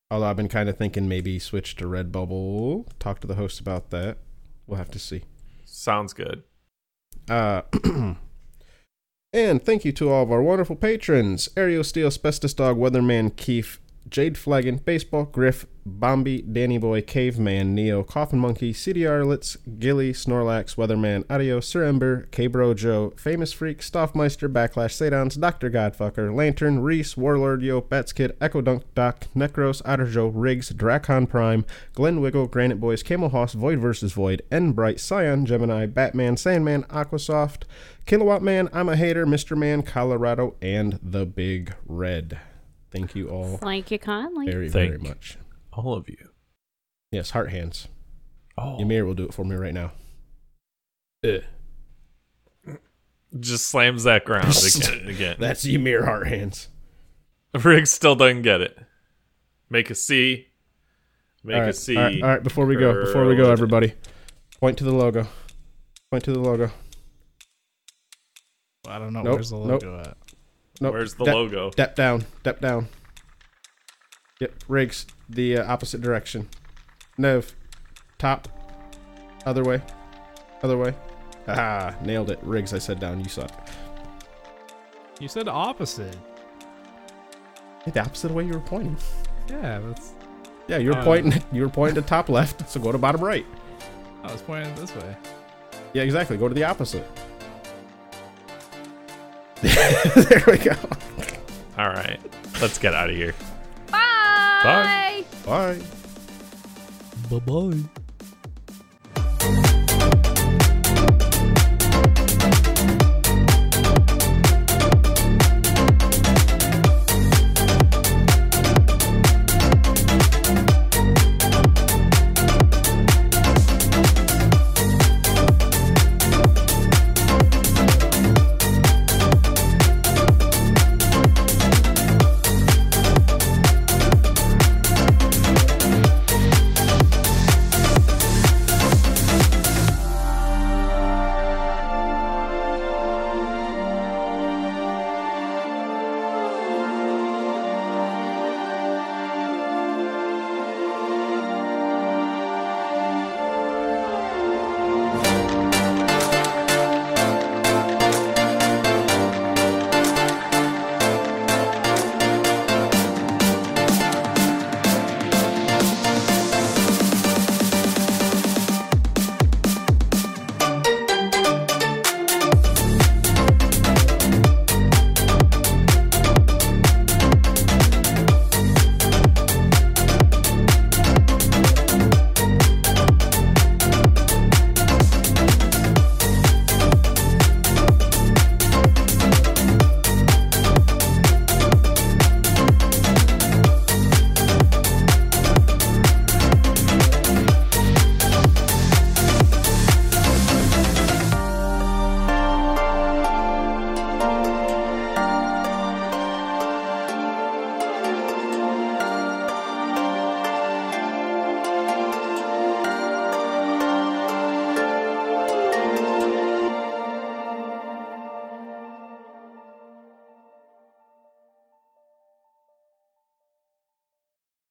Although I've been kind of thinking maybe switch to Redbubble. Talk to the host about that. We'll have to see. Sounds good. Uh, [CLEARS THROAT] and thank you to all of our wonderful patrons: Aereo Steel, Asbestos Dog, Weatherman, Keith, Jade Flagon, Baseball, Griff, Bombi, Danny Boy, Caveman, Neo, Coffin Monkey, CDR Litz, Gilly, Snorlax, Weatherman, Audio, Sir Ember, K-Bro Joe, Famous Freak, Stoffmeister, Backlash, Sadons, Dr. Godfucker, Lantern, Reese, Warlord Yo, Batskid, Echo Dunk Doc, Necros, Otter Joe, Riggs, Dracon Prime, Glen Wiggle, Granite Boys, Camel Hoss, Void vs. Void, N Bright, Scion, Gemini, Batman, Sandman, Aquasoft, Kilowatt Man, I'm a Hater, Mr. Man, Colorado, and The Big Red. Thank you all Thank you kindly. very, very much. All of you. Yes, heart hands. Oh, Ymir will do it for me right now. just slams that ground [LAUGHS] again. again. That's Ymir heart hands. Rick still doesn't get it. Make a C. Make all right, a C. all right, all right, before we go, before we go, everybody, point to the logo. Point to the logo. I don't know Nope, where's the nope. logo at. Nope. Where's the step, logo? Step down. Step down. Yep. Riggs, the uh, opposite direction. Nev, top. Other way. Other way. Ah, nailed it. Riggs, I said down. You suck. You said opposite. Hey, the opposite way you were pointing. Yeah, that's. Yeah, you were Uh. pointing. [LAUGHS] You were pointing to top left. So go to bottom right. I was pointing this way. Yeah, exactly. Go to the opposite. [LAUGHS] there we go. All right. Let's get out of here. Bye. Bye. Bye. Bye bye.